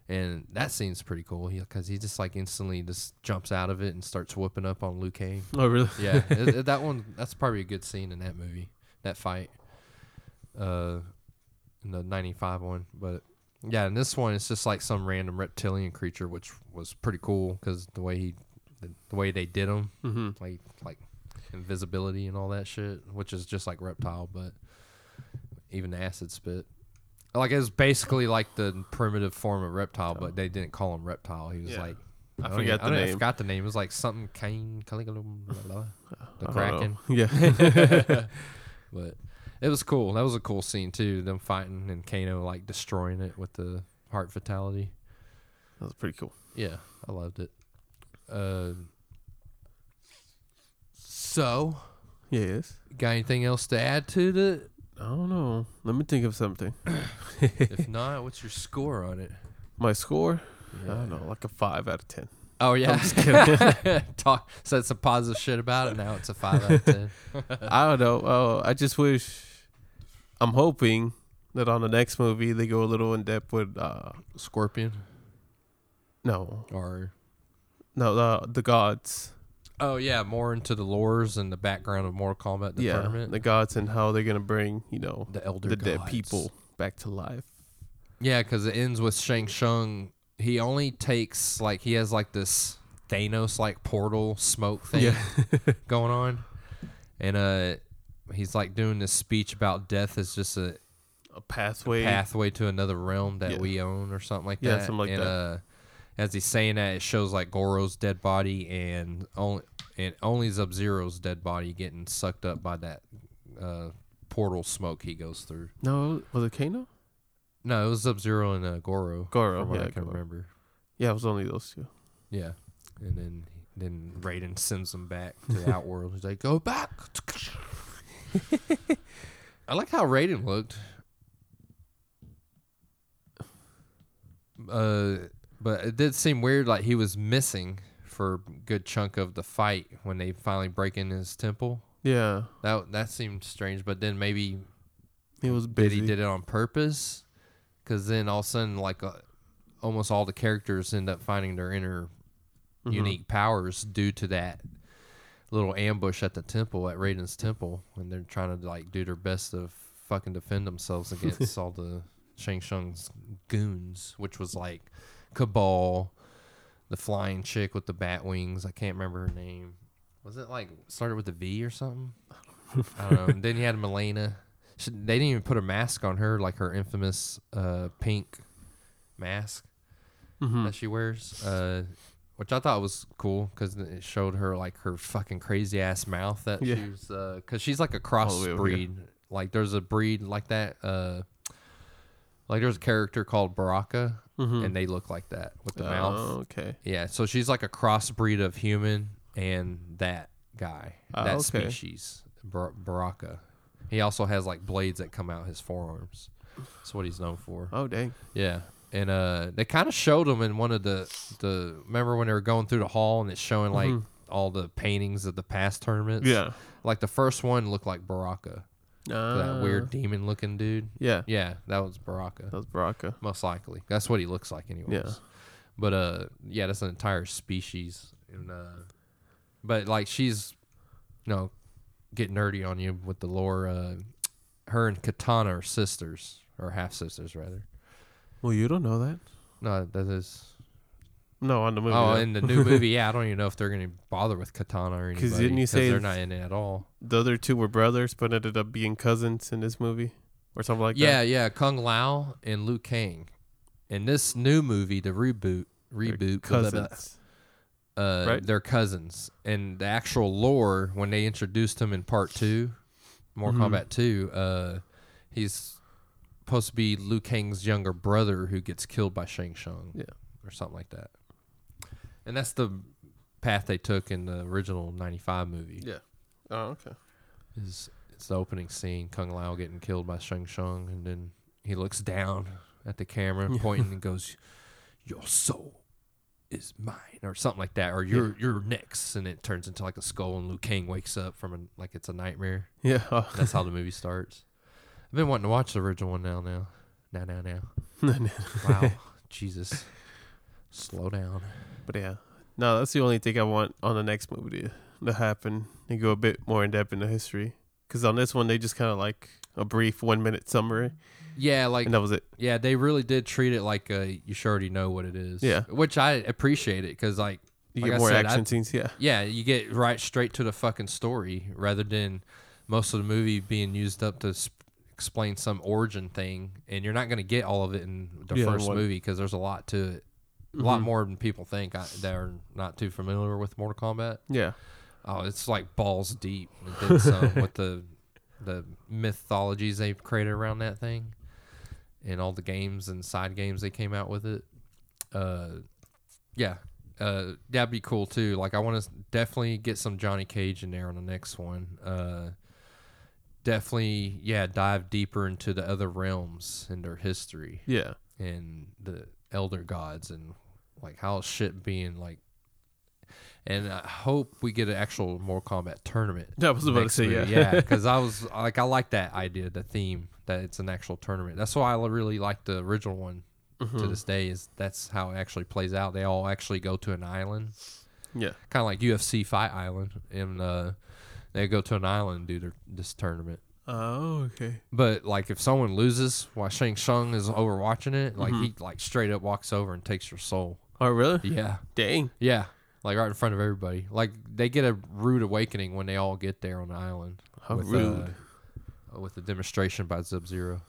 And that scene's pretty cool because he just like instantly just jumps out of it and starts whooping up on Liu Kang.
Oh, really?
Yeah, it- it- that one that's probably a good scene in that movie, that fight, uh, in the '95 one. But yeah, in this one it's just like some random reptilian creature, which was pretty cool because the way he, the, the way they did him,
hmm
like like invisibility and all that shit, which is just like reptile, but even acid spit. Like it was basically like the primitive form of reptile, but they didn't call him reptile. He was
Yeah.
like
I
don't
forget
even-
the
I don't- I
name.
forgot the name. It was like something Kane, Caligula, blah, blah. the
I don't
Kraken.
know. Yeah.
But it was cool. That was a cool scene too. Them fighting and Kano like destroying it with the heart fatality.
that was pretty cool.
Yeah, I loved it. Uh, so,
Yes.
got anything else to add to the?
I don't know. Let me think of something.
if not, what's your score on it?
My score? I don't know, like a five out of ten.
Oh yeah. Talk said some positive shit about it. Now it's a five out of ten.
I don't know. Oh, I just wish. I'm hoping that on the next movie they go a little in depth with. uh
Scorpion
No,
or
no, the the gods.
Oh yeah, more into the lores and the background of Mortal Kombat the
yeah,
tournament.
the gods and how they're gonna bring you know
the elder
the dead people back to life.
Yeah, because it ends with Shang Tsung. He only takes like he has like this Thanos like portal smoke thing
Yeah.
going on, and uh, he's like doing this speech about death is just a
A pathway.
pathway to another realm that
Yeah.
we own or something like
Yeah,
that.
something like
and,
that.
Uh, as he's saying that, it shows like Goro's dead body and only and only Sub Zero's dead body getting sucked up by that uh, portal smoke he goes through.
No, was it Kano?
No, it was Sub Zero and uh, Goro.
Goro,
from what
yeah,
I can
Goro.
remember.
Yeah, it was only those two.
Yeah, and then then Raiden sends him back to the Outworld. He's like, "Go back." I like how Raiden looked. Uh, but it did seem weird, like he was missing for a good chunk of the fight when they finally break in his temple.
Yeah,
That that seemed strange, but then maybe
he was busy.
did he did it on purpose? Because then all of a sudden, like uh, almost all the characters end up finding their inner
Mhm.
unique powers due to that little ambush at the temple at Raiden's temple when they're trying to like do their best to fucking defend themselves against all the Shang Tsung's goons, which was like Kabal, the flying chick with the bat wings. I can't remember her name. Was it like started with a V or something? I don't know. Then you had Mileena. She, they didn't even put a mask on her, like her infamous uh, pink mask
Mhm.
that she wears, uh, which I thought was cool because it showed her like her fucking crazy ass mouth that
Yeah.
she's because she's like a
All the way over here.
crossbreed. Like there's a breed like that. Uh, like there's a character called Baraka,
Mhm.
and they look like that with the mouth.
Oh, okay.
Yeah, so she's like a crossbreed of human and that guy,
Ah,
that
okay.
species, Bar- Baraka. He also has like blades that come out his forearms. That's what he's known for.
Oh dang.
Yeah, and uh, they kind of showed him in one of the the. Remember when they were going through the hall and it's showing like
Mhm.
all the paintings of the past tournaments.
Yeah.
like the first one looked like Baraka, that weird
Ah.
demon looking dude.
Yeah.
Yeah, that was Baraka,
That was Baraka.
most likely. That's what he looks like, anyways.
Yeah.
But uh, yeah, that's an entire species, and uh, but like she's, you know, get nerdy on you with the lore. Uh, her and Kitana are sisters or half sisters rather.
Well, you don't know that.
No, that is.
No, on the movie.
oh,
yeah.
in the new movie, yeah, I don't even know if they're gonna bother with Kitana or anybody.
'Cause didn't you say
they're not in it at all?
the other two were brothers, but ended up being cousins in this movie, or something like
yeah,
that.
yeah, yeah. Kung Lao and Liu Kang. In this new movie, the reboot,
They're
reboot, blah, blah, blah,
cousins.
uh,
Right?
they're cousins. And the actual lore, when they introduced him in part two, Mortal
Mhm.
Kombat two, uh, he's supposed to be Liu Kang's younger brother who gets killed by Shang Tsung,
Yeah.
or something like that. And that's the path they took in the original '95 movie.
Yeah. Oh, okay.
Is it's the opening scene, Kung Lao getting killed by Shang Tsung, and then he looks down at the camera,
Yeah.
pointing, and goes, "Your soul is mine," or something like that, or "You're you're next," and it turns into like a skull, and Liu Kang wakes up from a, like it's a nightmare.
Yeah.
That's how the movie starts. I've been wanting to watch the original one now, now, now, now, now. Wow, Jesus, slow down.
but yeah. No, that's the only thing I want on the next movie to, to happen and go a bit more in depth into history. Because on this one, they just kind of like a brief one minute summary,
Yeah, like
and that was it.
Yeah, they really did treat it like uh, you sure already know what it is.
Yeah.
which I appreciate it because like
You
Like
get
I
more
said,
action
I-
scenes. Yeah.
yeah, you get right straight to the fucking story rather than most of the movie being used up to sp- explain some origin thing, and you're not gonna get all of it in the
Yeah,
first
one-
movie because there's a lot to it, a lot more than people think I, that are not too familiar with Mortal Kombat.
Yeah.
Oh, it's like balls deep. And then some with the the mythologies they've created around that thing, and all the games and side games they came out with it. Uh, yeah, uh, that'd be cool too. Like I want to definitely get some Johnny Cage in there on the next one. Uh, definitely, yeah, dive deeper into the other realms and their history
Yeah.
and the elder gods and like how shit being like and I hope we get an actual Mortal Kombat tournament.
That was about to say, yeah.
yeah, because I was like, I like that idea, the theme that it's an actual tournament. That's why I really like the original one to
Mhm.
this day. Is that's how it actually plays out. They all actually go to an island,
Yeah.
kind of like UFC Fight Island, and uh, they go to an island and do their, this tournament.
Oh, okay.
But like if someone loses while Shang Tsung is overwatching it, like
Mhm.
he like straight up walks over and takes your soul.
Oh, really?
Yeah.
Dang.
Yeah. Like right in front of everybody. Like they get a rude awakening when they all get there on the island.
How
with,
rude.
Uh, with the demonstration by Sub Zero.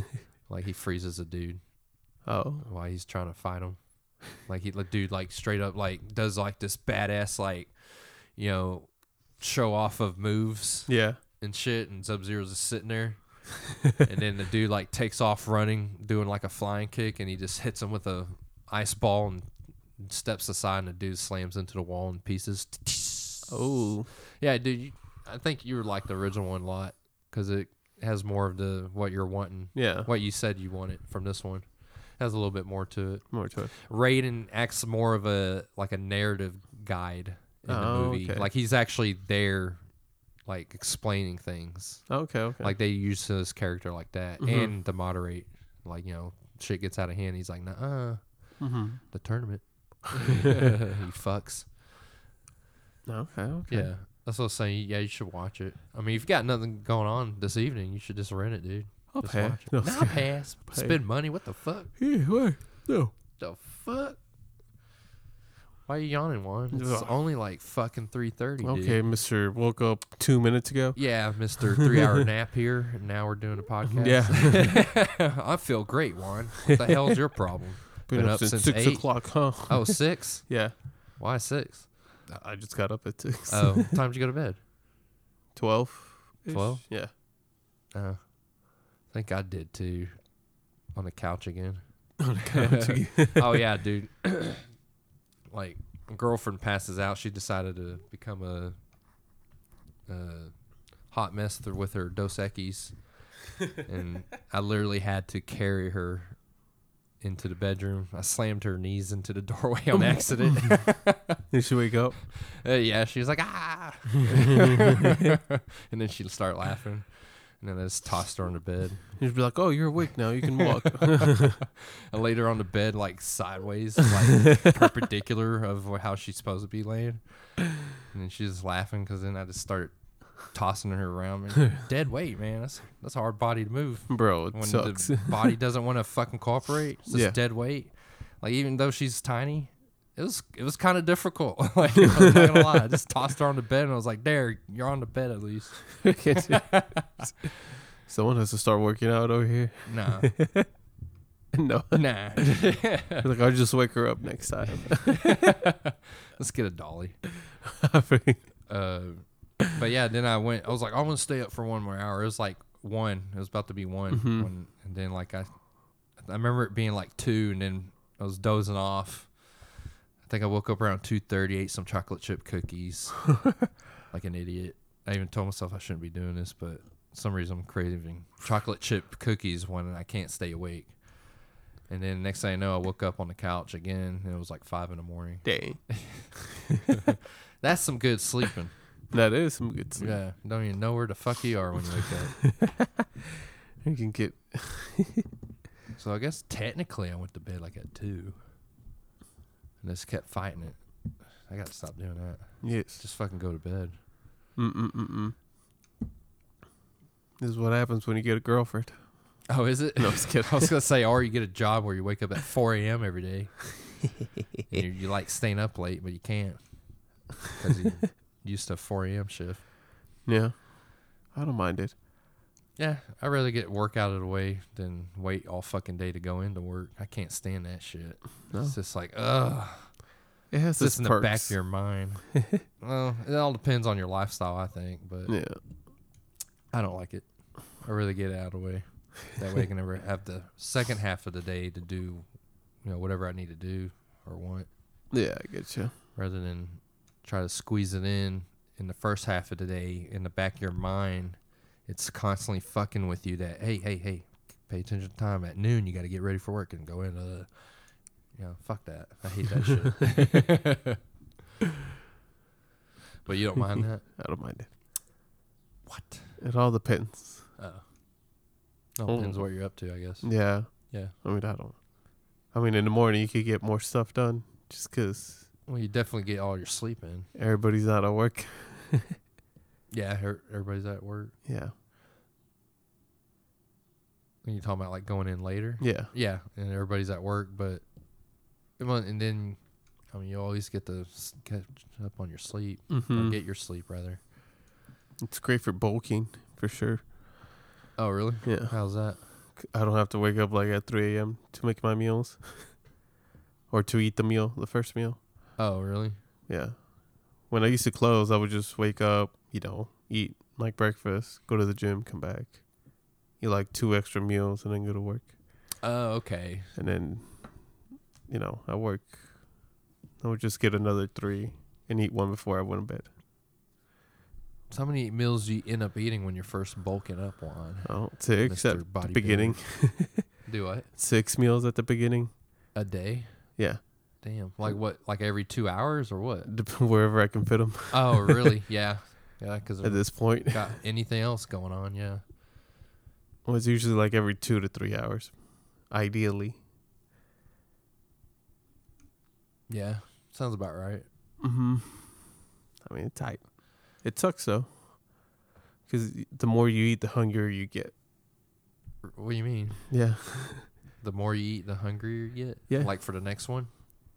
like he freezes a dude
oh.
while he's trying to fight him. Like he the dude like straight up like does like this badass like you know show off of moves
Yeah.
and shit and Sub Zero's just sitting there and then the dude like takes off running, doing like a flying kick, and he just hits him with a ice ball and steps aside, and the dude slams into the wall in pieces.
Oh,
Yeah, dude. You, I think you would like the original one a lot because it has more of the what you're wanting,
yeah.
what you said you wanted from this one. Has a little bit more to it.
More to it.
Raiden acts more of a like a narrative guide in the
Oh,
movie.
okay.
Like he's actually there, like explaining things.
Okay, okay.
Like they use his character like that,
Mhm.
and to moderate, like you know, shit gets out of hand. He's like, nah,
mm-hmm.
the tournament. He fucks.
Okay, okay.
Yeah, that's what I was saying. Yeah, you should watch it. I mean, if you've got nothing going on this evening, you should just rent it, dude.
I'll
just watch it.
No,
Nah, pass.
Pay.
Spend money. What the fuck?
Yeah, what? No.
The fuck? Why are you yawning, Juan? It's
Ugh.
only like fucking three thirty.
Okay, Mister woke up two minutes ago.
Yeah, Mister Three Hour Nap here, and now we're doing a podcast.
Yeah.
I feel great, Juan. What the hell's your problem?
Been,
Been
up,
up
since,
since
six
eight?
o'clock, huh?
Oh, six.
Yeah.
Why six?
I just got up at six.
Oh, what time did you go to bed?
Twelve.
12?
Yeah.
Uh, I think I did too. On the couch again.
On the couch.
oh yeah, dude. like, girlfriend passes out. She decided to become a, a hot mess th- with her Dos Equis, and I literally had to carry her into the bedroom. I slammed her knees into the doorway on accident.
Did she wake up?
Uh, yeah, she was like ah, and then she'd start laughing, and then I just tossed her on the bed.
You'd be like, "Oh, you're awake now. You can walk."
I laid her on the bed like sideways, like perpendicular of how she's supposed to be laying. And then she's just laughing because then I just started tossing her around. Man, dead weight, man. That's that's a hard body to move
Bro, it
when
sucks.
the body doesn't want to fucking cooperate. It's just
Yeah.
dead weight. Like even though she's tiny, it was it was kind of difficult. like I'm not gonna lie, I just tossed her on the bed and I was like, "There, you're on the bed at least."
Someone has to start working out over here.
Nah,
no.
nah.
like I'll just wake her up next time.
Let's get a dolly. Uh, but yeah, then I went. I was like, I'm gonna stay up for one more hour. It was like one. It was about to be one,
Mhm.
when, and then like I, I remember it being like two, and then I was dozing off. I think I woke up around two thirty, ate some chocolate chip cookies, like an idiot. I even told myself I shouldn't be doing this, but for some reason I'm craving chocolate chip cookies when I can't stay awake. And then next thing I know, I woke up on the couch again, and it was like five in the morning.
Dang.
That's some good sleeping.
That is some good sleep.
Yeah, don't even know where the fuck you are when you wake up.
You can get
so I guess technically I went to bed like at two, and just kept fighting it. I got to stop doing that.
yes.
Just fucking go to bed.
Mm mm mm mm. This is what happens when you get a girlfriend.
Oh, is it?
No, I was kidding.
I was gonna say, or you get a job where you wake up at four a.m. every day, and you, you like staying up late, but you can't because you used to a four a.m. shift.
Yeah. I don't mind it.
Yeah, I'd rather get work out of the way than wait all fucking day to go into work. I can't stand that shit.
No.
It's just like, ugh.
It has
It's in the back of your mind. well, it all depends on your lifestyle, I think, but
Yeah.
I don't like it. I really get it out of the way. That way I can never have the second half of the day to do, you know, whatever I need to do or want,
Yeah, I get you.
rather than try to squeeze it in in the first half of the day in the back of your mind. It's constantly fucking with you that hey, hey, hey, pay attention to time. At noon, you got to get ready for work and go into the, uh, you know, fuck that. I hate that shit. but you don't mind that?
I don't mind it.
What?
It all depends.
Oh. No, mm. depends what you're up to, I guess.
Yeah.
Yeah.
I mean, I don't. I mean, in the morning you could get more stuff done just 'cause
Well, you definitely get all your sleep in.
everybody's out of work.
Yeah, her- everybody's at work.
Yeah.
And you're talking about like going in later?
Yeah.
Yeah, and everybody's at work, but and then I mean you always get to catch up on your sleep or
hmm
get your sleep rather.
It's great for bulking for sure.
Oh, really?
Yeah.
How's that?
I don't have to wake up like at 3 a.m. to make my meals or to eat the meal, the first meal.
Oh, really?
Yeah. When I used to close, I would just wake up, you know, eat like breakfast, go to the gym, come back, eat like two extra meals and then go to work.
Oh, okay.
And then, you know, I work. I would just get another three and eat one before I went to bed.
So how many meals do you end up eating when you're first bulking up on?
Oh, six
Mr.
at the beginning.
Do what?
Six meals at the beginning.
A day?
Yeah,
Damn. Like what? Like every two hours or what?
Wherever I can fit them
Oh, really? yeah. Yeah, because
at this point.
got anything else going on? Yeah.
Well, it's usually like every two to three hours, ideally.
Yeah. Sounds about right.
Mm-hmm. I mean, it's tight. It sucks though, because the more you eat, the hungrier you get.
What do you mean?
Yeah,
The more you eat, the hungrier you get.
Yeah.
Like for the next one.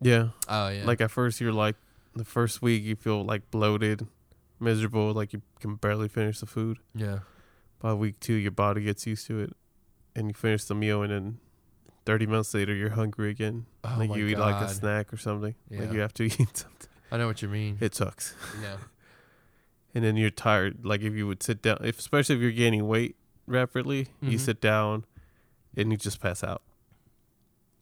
Yeah.
Oh yeah.
Like at first, you're like the first week you feel like bloated, miserable, like you can barely finish the food.
yeah.
By week two, your body gets used to it, and you finish the meal, and then thirty minutes later, you're hungry again.
Oh
like you eat like a snack or something. Like
Yeah.
you have to eat something.
I know what you mean.
It sucks.
yeah.
and then you're tired. Like if you would sit down, if especially if you're gaining weight rapidly, you
Mhm.
sit down and you just pass out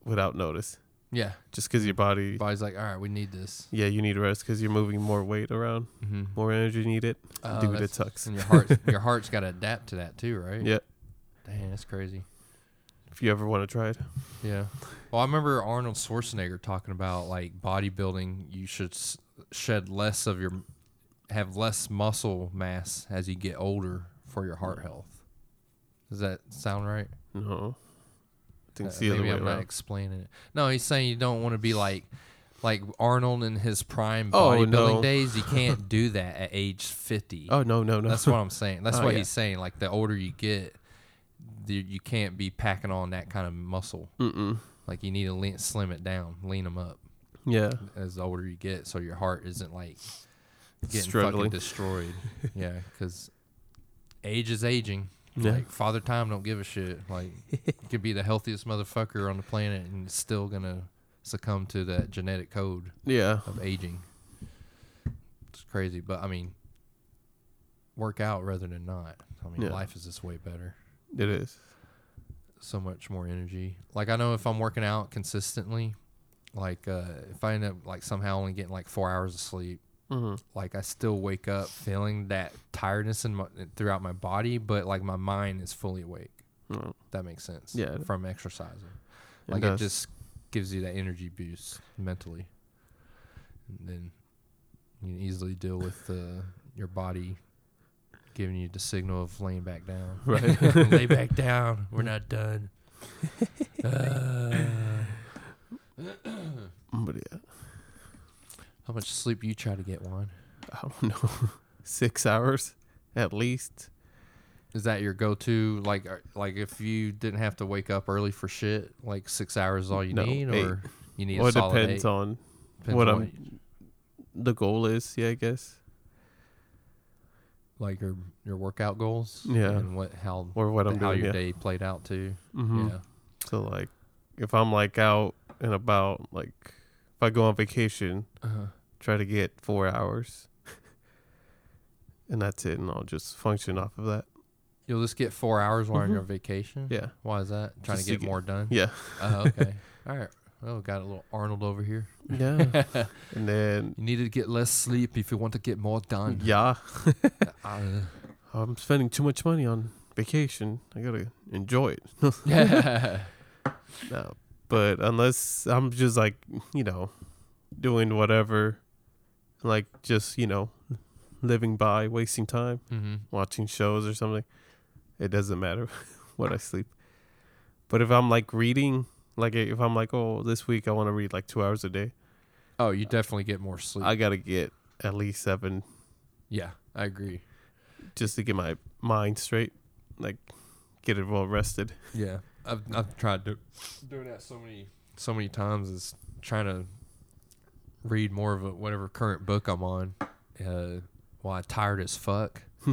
without notice,
Yeah.
just because your body,
Body's like, all right, we need this.
yeah, you need rest because you're moving more weight around,
Mm-hmm.
more energy needed.
Oh,
Dude, it
that's-
sucks.
And your heart, your heart's got to adapt to that too, right?
Yeah,
Dang, that's crazy.
if you ever want to try it,
Yeah. Well, I remember Arnold Schwarzenegger talking about like bodybuilding. You should s- shed less of your, have less muscle mass as you get older for your heart health. Does that sound right?
no, think it's
Uh,
the other
maybe
way
I'm not
around.
explaining it. No, he's saying you don't want to be like, like Arnold in his prime
Oh,
bodybuilding
no.
days. You can't do that at age 50.
Oh no, no, no.
That's what I'm saying. That's
Oh,
what
yeah.
he's saying. Like the older you get, the, you can't be packing on that kind of muscle.
Mm-mm.
Like you need to lean, slim it down, lean them up
Yeah,
as the older you get, so your heart isn't like getting
Struggling.
fucking destroyed. yeah, because age is aging.
Yeah.
Like Father Time don't give a shit. Like you could be the healthiest motherfucker on the planet and it's still gonna succumb to that genetic code
yeah,
of aging. It's crazy, but I mean, work out rather than not. I mean,
Yeah.
life is just way better.
it is.
So much more energy. Like I know if I'm working out consistently, like uh, if I end up like somehow only getting like four hours of sleep,
Mm-hmm.
like I still wake up feeling that tiredness in my, throughout my body, but like my mind is fully awake.
Mm.
That makes sense.
Yeah.
From exercising,
It
like it, just gives you that energy boost mentally, and then you can easily deal with uh, your body giving you the signal of laying back down.
Right.
Lay back down. We're not done. Uh,
But yeah,
how much sleep you try to get, Juan?
I don't know, six hours at least.
Is that your go-to? Like, like if you didn't have to wake up early for shit, like six hours is all you
No,
need,
eight.
or you need
Well,
a solid
depends
eight?
on
Depends
what
on
I'm. The goal is, yeah, I guess,
like your your workout goals,
Yeah.
and what how
or what I'm
how
doing.
your
Yeah.
day played out too.
hmm
Yeah,
So like, if I'm like out and about, like if I go on vacation,
uh-huh.
Try to get four hours, and that's it, and I'll just function off of that.
you'll just get four hours while
Mhm.
you're on vacation.
Yeah,
Why is that? Trying
Just
to
to
get
get-
more done.
yeah,
Oh, okay. All right. Oh, got a little Arnold over here.
yeah. and then
You need to get less sleep if you want to get more done.
yeah,
Uh,
I'm spending too much money on vacation. I gotta enjoy it.
yeah.
No, but unless I'm just like you know, doing whatever, like just you know, living by, wasting time,
mm-hmm.
watching shows or something, it doesn't matter what I sleep. But if I'm like reading, like if I'm like, oh, this week I want to read like two hours a day,
Oh, you definitely get more sleep.
I gotta get at least seven
yeah, I agree.
just to get my mind straight, like get it well rested.
Yeah, I've I've tried to doing that so many so many times is trying to read more of a whatever current book I'm on. Uh, while I'm tired as fuck,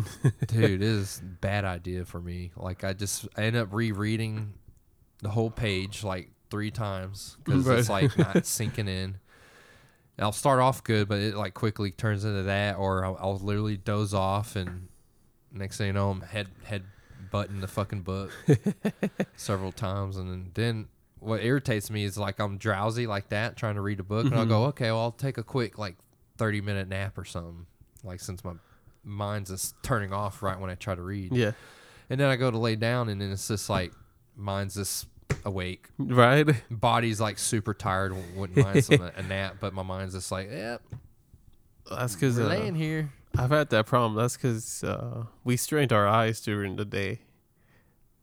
dude, it is a bad idea for me. Like I just I end up rereading the whole page like three times because it's like not sinking in. I'll start off good, but it like quickly turns into that, or I'll, I'll literally doze off, and next thing you know, I'm head head button the fucking book several times, and then, then what irritates me is like I'm drowsy like that trying to read a book, and I'll
Mhm.
go, okay, well I'll take a quick like thirty minute nap or something, like since my mind's just turning off right when I try to read,
Yeah.
and then I go to lay down, and then it's just like mind's just awake,
Right.
body's like super tired, wouldn't mind some, a nap, but my mind's just like, yep,
That's because uh,
laying here.
I've had that problem. That's because uh, we strained our eyes during the day.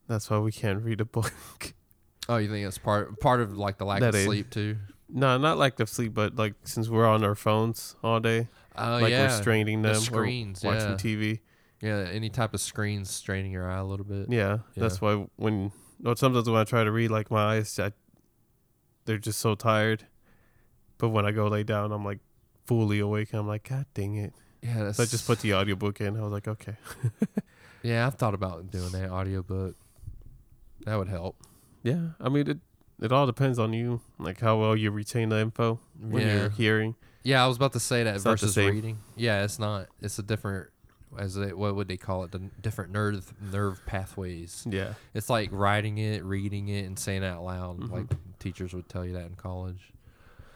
That's why we can't read a book.
Oh, you think it's part part of like the lack
That
of sleep too?
no, not like the sleep, but like since we're on our phones all day,
Oh
like
yeah,
we're straining
the
them,
screens,
or watching
yeah.
TV.
yeah. Any type of screens straining your eye a little bit.
Yeah, that's why when no, sometimes when I try to read, like my eyes, I, they're just so tired. But when I go lay down, I'm like fully awake. And I'm like, God dang it!
Yeah, that's,
So I just put the audiobook in. I was like, okay,
Yeah, I've thought about doing that audiobook. That would help.
Yeah. I mean, it it all depends on you, like how well you retain the info when
yeah,
you're hearing.
yeah. I was about to say that
It's not the
versus
same.
reading. Yeah, it's not. It's a different. As they, what would they call it? The different nerve nerve pathways.
Yeah,
It's like writing it, reading it, and saying it out loud.
Mhm.
Like teachers would tell you that in college.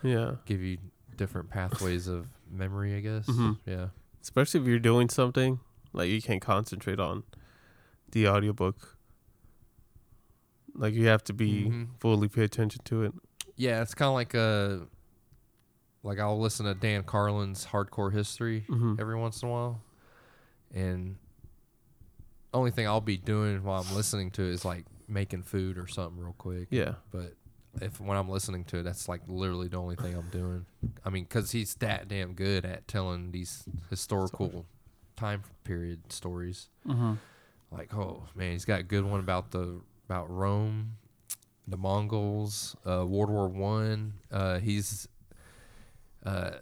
yeah.
Give you different pathways of memory. I guess.
Mhm.
Yeah.
Especially if you're doing something like you can't concentrate on the audiobook. Like you have to be
Mhm.
fully pay attention to it.
Yeah, it's kind of like a like I'll listen to Dan Carlin's Hardcore History
Mm-hmm.
every once in a while, and only thing I'll be doing while I'm listening to it is like making food or something real quick.
Yeah.
But if when I'm listening to it, that's like literally the only thing I'm doing. I mean, because he's that damn good at telling these historical time period stories.
Mm-hmm.
Like, oh man, he's got a good one about the about Rome, the Mongols, uh, World War One. Uh, he's uh,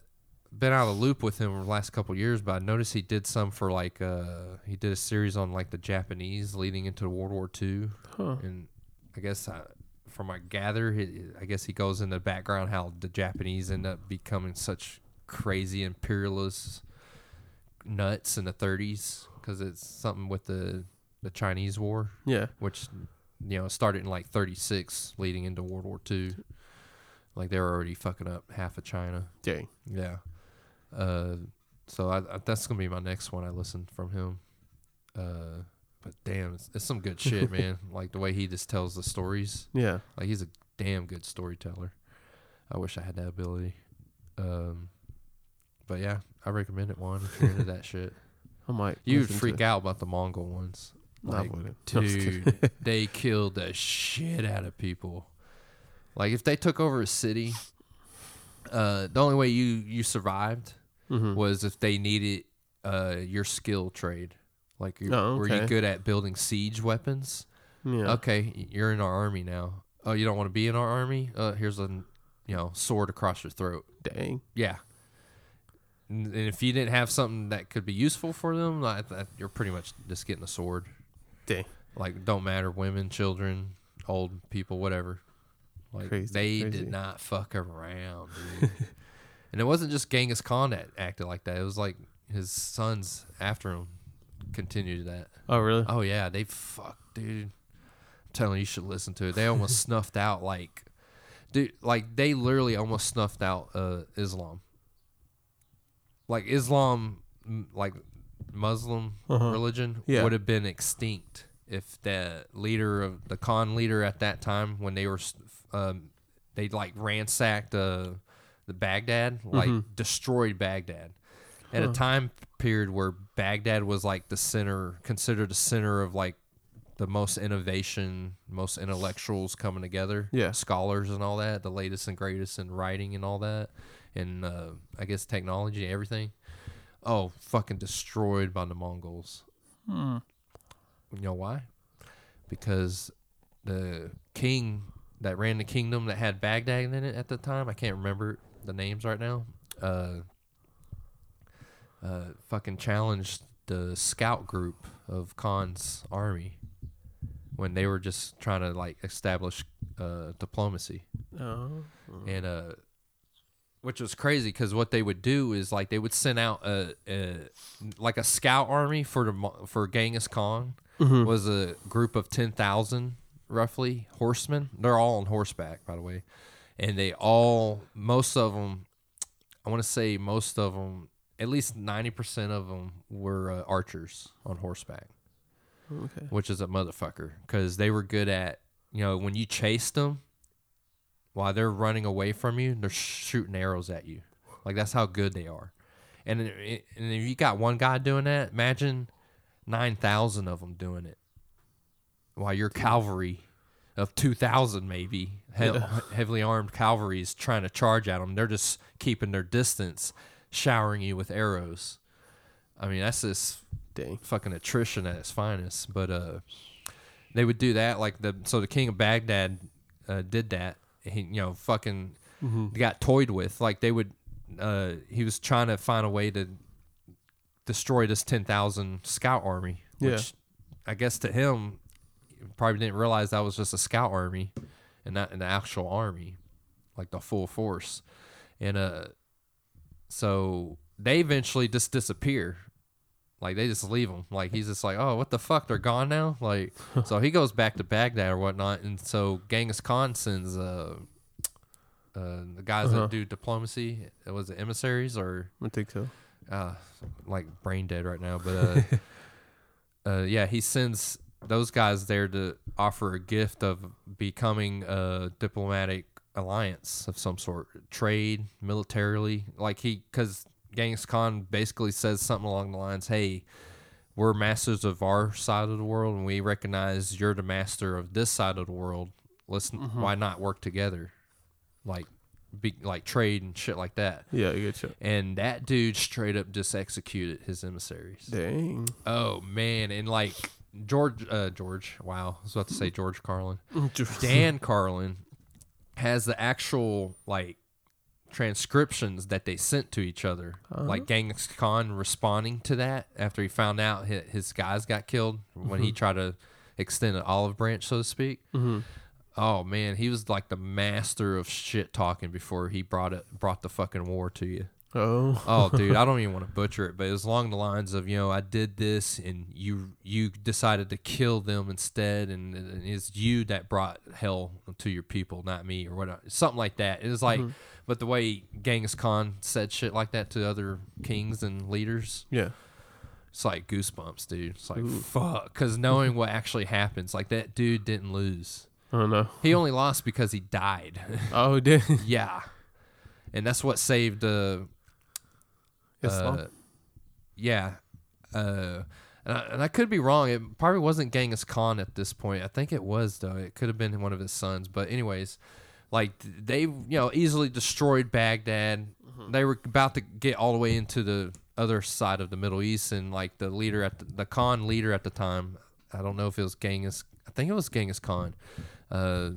been out of the loop with him the last couple years, but I noticed he did some for like uh, he did a series on like the Japanese leading into World War Two,
Huh.
and I guess I, from I gather, he, I guess he goes in the background how the Japanese end up becoming such crazy imperialist nuts in the 30s because it's something with the the Chinese War,
Yeah.
which you know it started in like 36, leading into World War II. Like they were already fucking up half of China.
Dang.
Yeah. Uh, so I, I, that's gonna be my next one. I listened from him. Uh, but damn, it's, it's some good shit, man. Like the way he just tells the stories.
Yeah.
Like he's a damn good storyteller. I wish I had that ability. Um, but yeah, I recommend it. One if you're into that shit,
I might.
you would freak out about the Mongol ones. Like,
I'm just kidding.
dude, they killed the shit out of people. Like if they took over a city, uh, the only way you you survived
Mhm.
was if they needed uh your skill trade. Like,
Oh,
were you good at building siege weapons?
Yeah.
Okay, you're in our army now. Oh, you don't want to be in our army? Uh, here's a you know sword across your throat.
Dang.
Yeah. And if you didn't have something that could be useful for them, you're pretty much just getting a sword.
Dang.
Like, don't matter, women, children, old people, whatever. Like,
Crazy,
they
crazy.
did not fuck around, and it wasn't just Genghis Khan that acted like that. It was like his sons after him continued that.
Oh really?
Oh yeah, they fuck, dude. I'm telling you, you should listen to it. They almost snuffed out like, dude, like they literally almost snuffed out uh, Islam. Like Islam, like Muslim
Uh-huh.
religion,
Yeah.
would have been extinct if the leader of the Khan leader at that time, when they were, um, they like ransacked uh, the Baghdad, like
Mhm.
destroyed Baghdad at
Huh.
a time period where Baghdad was like the center, considered the center of like the most innovation, most intellectuals coming together,
Yeah.
scholars and all that, the latest and greatest in writing and all that, and uh, I guess technology everything. Oh, fucking destroyed by the Mongols.
Hmm.
You know why? Because the king that ran the kingdom that had Baghdad in it at the time, I can't remember the names right now. Uh, uh, fucking challenged the scout group of Khan's army when they were just trying to like establish uh, diplomacy
Oh.
and uh which was crazy because what they would do is like they would send out a, a like a scout army for the for Genghis Khan was a group of ten thousand roughly horsemen. They're all on horseback, by the way, and they all most of them, I want to say most of them, at least ninety percent of them were uh, archers on horseback
Okay.
which is a motherfucker because they were good at you know when you chased them while they're running away from you they're shooting arrows at you like that's how good they are and, it- and if you got one guy doing that imagine 9000 of them doing it while your cavalry of 2000 maybe he- heavily armed cavalry is trying to charge at them they're just keeping their distance showering you with arrows i mean that's just
Dang.
fucking attrition at its finest. But uh, they would do that like the so the king of Baghdad uh, did that. He you know fucking got toyed with. Like they would. Uh, he was trying to find a way to destroy this ten thousand scout army. Which
Yeah.
I guess to him, probably didn't realize that was just a scout army, and not an actual army, like the full force. And uh, so they eventually just disappear. Like they just leave him. Like he's just like, oh, what the fuck? They're gone now. Like so he goes back to Baghdad or whatnot, and so Genghis Khan sends uh, uh the guys
Uh-huh.
that do diplomacy. It was it emissaries or
I think so.
uh like brain dead right now? But uh, uh yeah, he sends those guys there to offer a gift of becoming a diplomatic alliance of some sort, trade, militarily. Like he, because Genghis Khan basically says something along the lines, "Hey, we're masters of our side of the world, and we recognize you're the master of this side of the world. Let's why not work together, like be like trade and shit like that."
Yeah, I get you.
And that dude straight up just executed his emissaries.
Dang.
Oh man, and like George, uh, George, wow, I was about to say George Carlin. Dan Carlin has the actual like transcriptions that they sent to each other, uh-huh. like Genghis Khan responding to that after he found out his, his guys got killed when he mm-hmm. tried to extend an olive branch, so to speak. Mm-hmm. Oh man, he was like the master of shit talking before he brought it brought the fucking war to you.
Oh.
Oh, dude, I don't even want to butcher it, but it was along the lines of, you know, I did this, and you you decided to kill them instead, and, and it's you that brought hell to your people, not me, or whatever, something like that. It was like, mm-hmm. But the way Genghis Khan said shit like that to other kings and leaders,
Yeah.
it's like goosebumps, dude. It's like fuck, because knowing what actually happens, like that dude didn't lose.
I don't know.
He only lost because he died.
Oh, did
yeah, and that's what saved. Uh,
Islam?
uh, yeah. Uh, and I, and I could be wrong. It probably wasn't Genghis Khan at this point. I think it was though. It could have been one of his sons. But anyways, like they you know easily destroyed Baghdad. They were about to get all the way into the other side of the Middle East, and like the leader at the, the Khan leader at the time. I don't know if it was Genghis. I think it was Genghis Khan. Uh,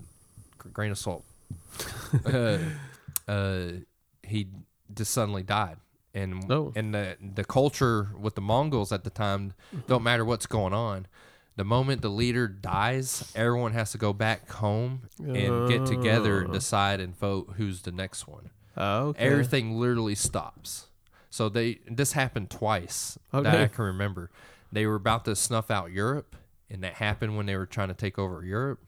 grain of salt. uh, uh, he just suddenly died. And
Oh.
and the the culture with the Mongols at the time don't matter what's going on. The moment the leader dies, everyone has to go back home and get together and
Oh.
decide and vote who's the next one.
Oh, okay.
Everything literally stops. So they this happened twice that I can remember. They were about to snuff out Europe, and that happened when they were trying to take over Europe.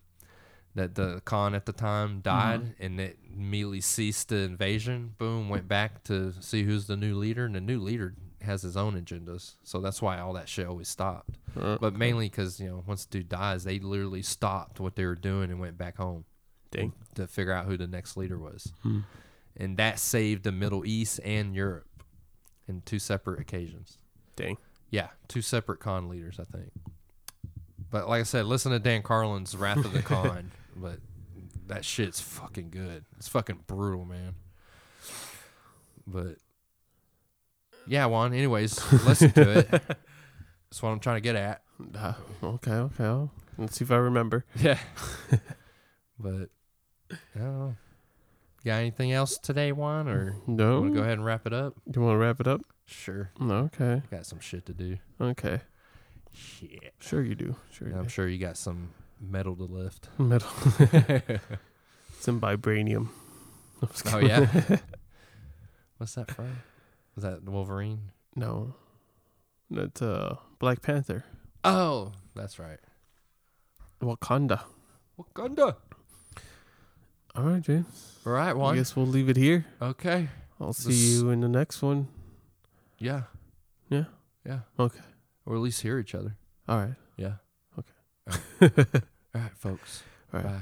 That the Khan at the time mm-hmm. died, and it immediately ceased the invasion. Boom, went back to see who's the new leader, and the new leader has his own agendas. So that's why all that shit always stopped.
Uh,
But mainly because you know once the dude dies, they literally stopped what they were doing and went back home
Dang.
to figure out who the next leader was.
Hmm.
And that saved the Middle East and Europe in two separate occasions.
Dang.
Yeah, two separate Khan leaders, I think. But like I said, listen to Dan Carlin's Wrath of the Khan. but that shit's fucking good. It's fucking brutal, man. But yeah, Juan. Anyways, listen to it. That's what I'm trying to get at.
Ah, okay, okay. I'll- Let's see if I remember.
Yeah. but I don't know. Got anything else today, Juan? Or
No.
want to go ahead and wrap it up?
You want to wrap it up?
Sure.
Okay.
Got some shit to do.
Okay.
Shit.
Sure you do. Sure. You
I'm
do.
sure you got some metal to lift.
Metal. Some vibranium.
Oh yeah. What's that from? Is that Wolverine?
No, that's uh Black Panther,
Oh, that's right.
Wakanda.
Wakanda.
All right, James.
All right,
I guess we'll leave it here.
Okay.
I'll see
This-
you in the next one.
Yeah.
Yeah.
Yeah.
Okay.
Or at least hear each other.
All right.
Yeah.
Okay.
All right, folks.
All right.
Bye.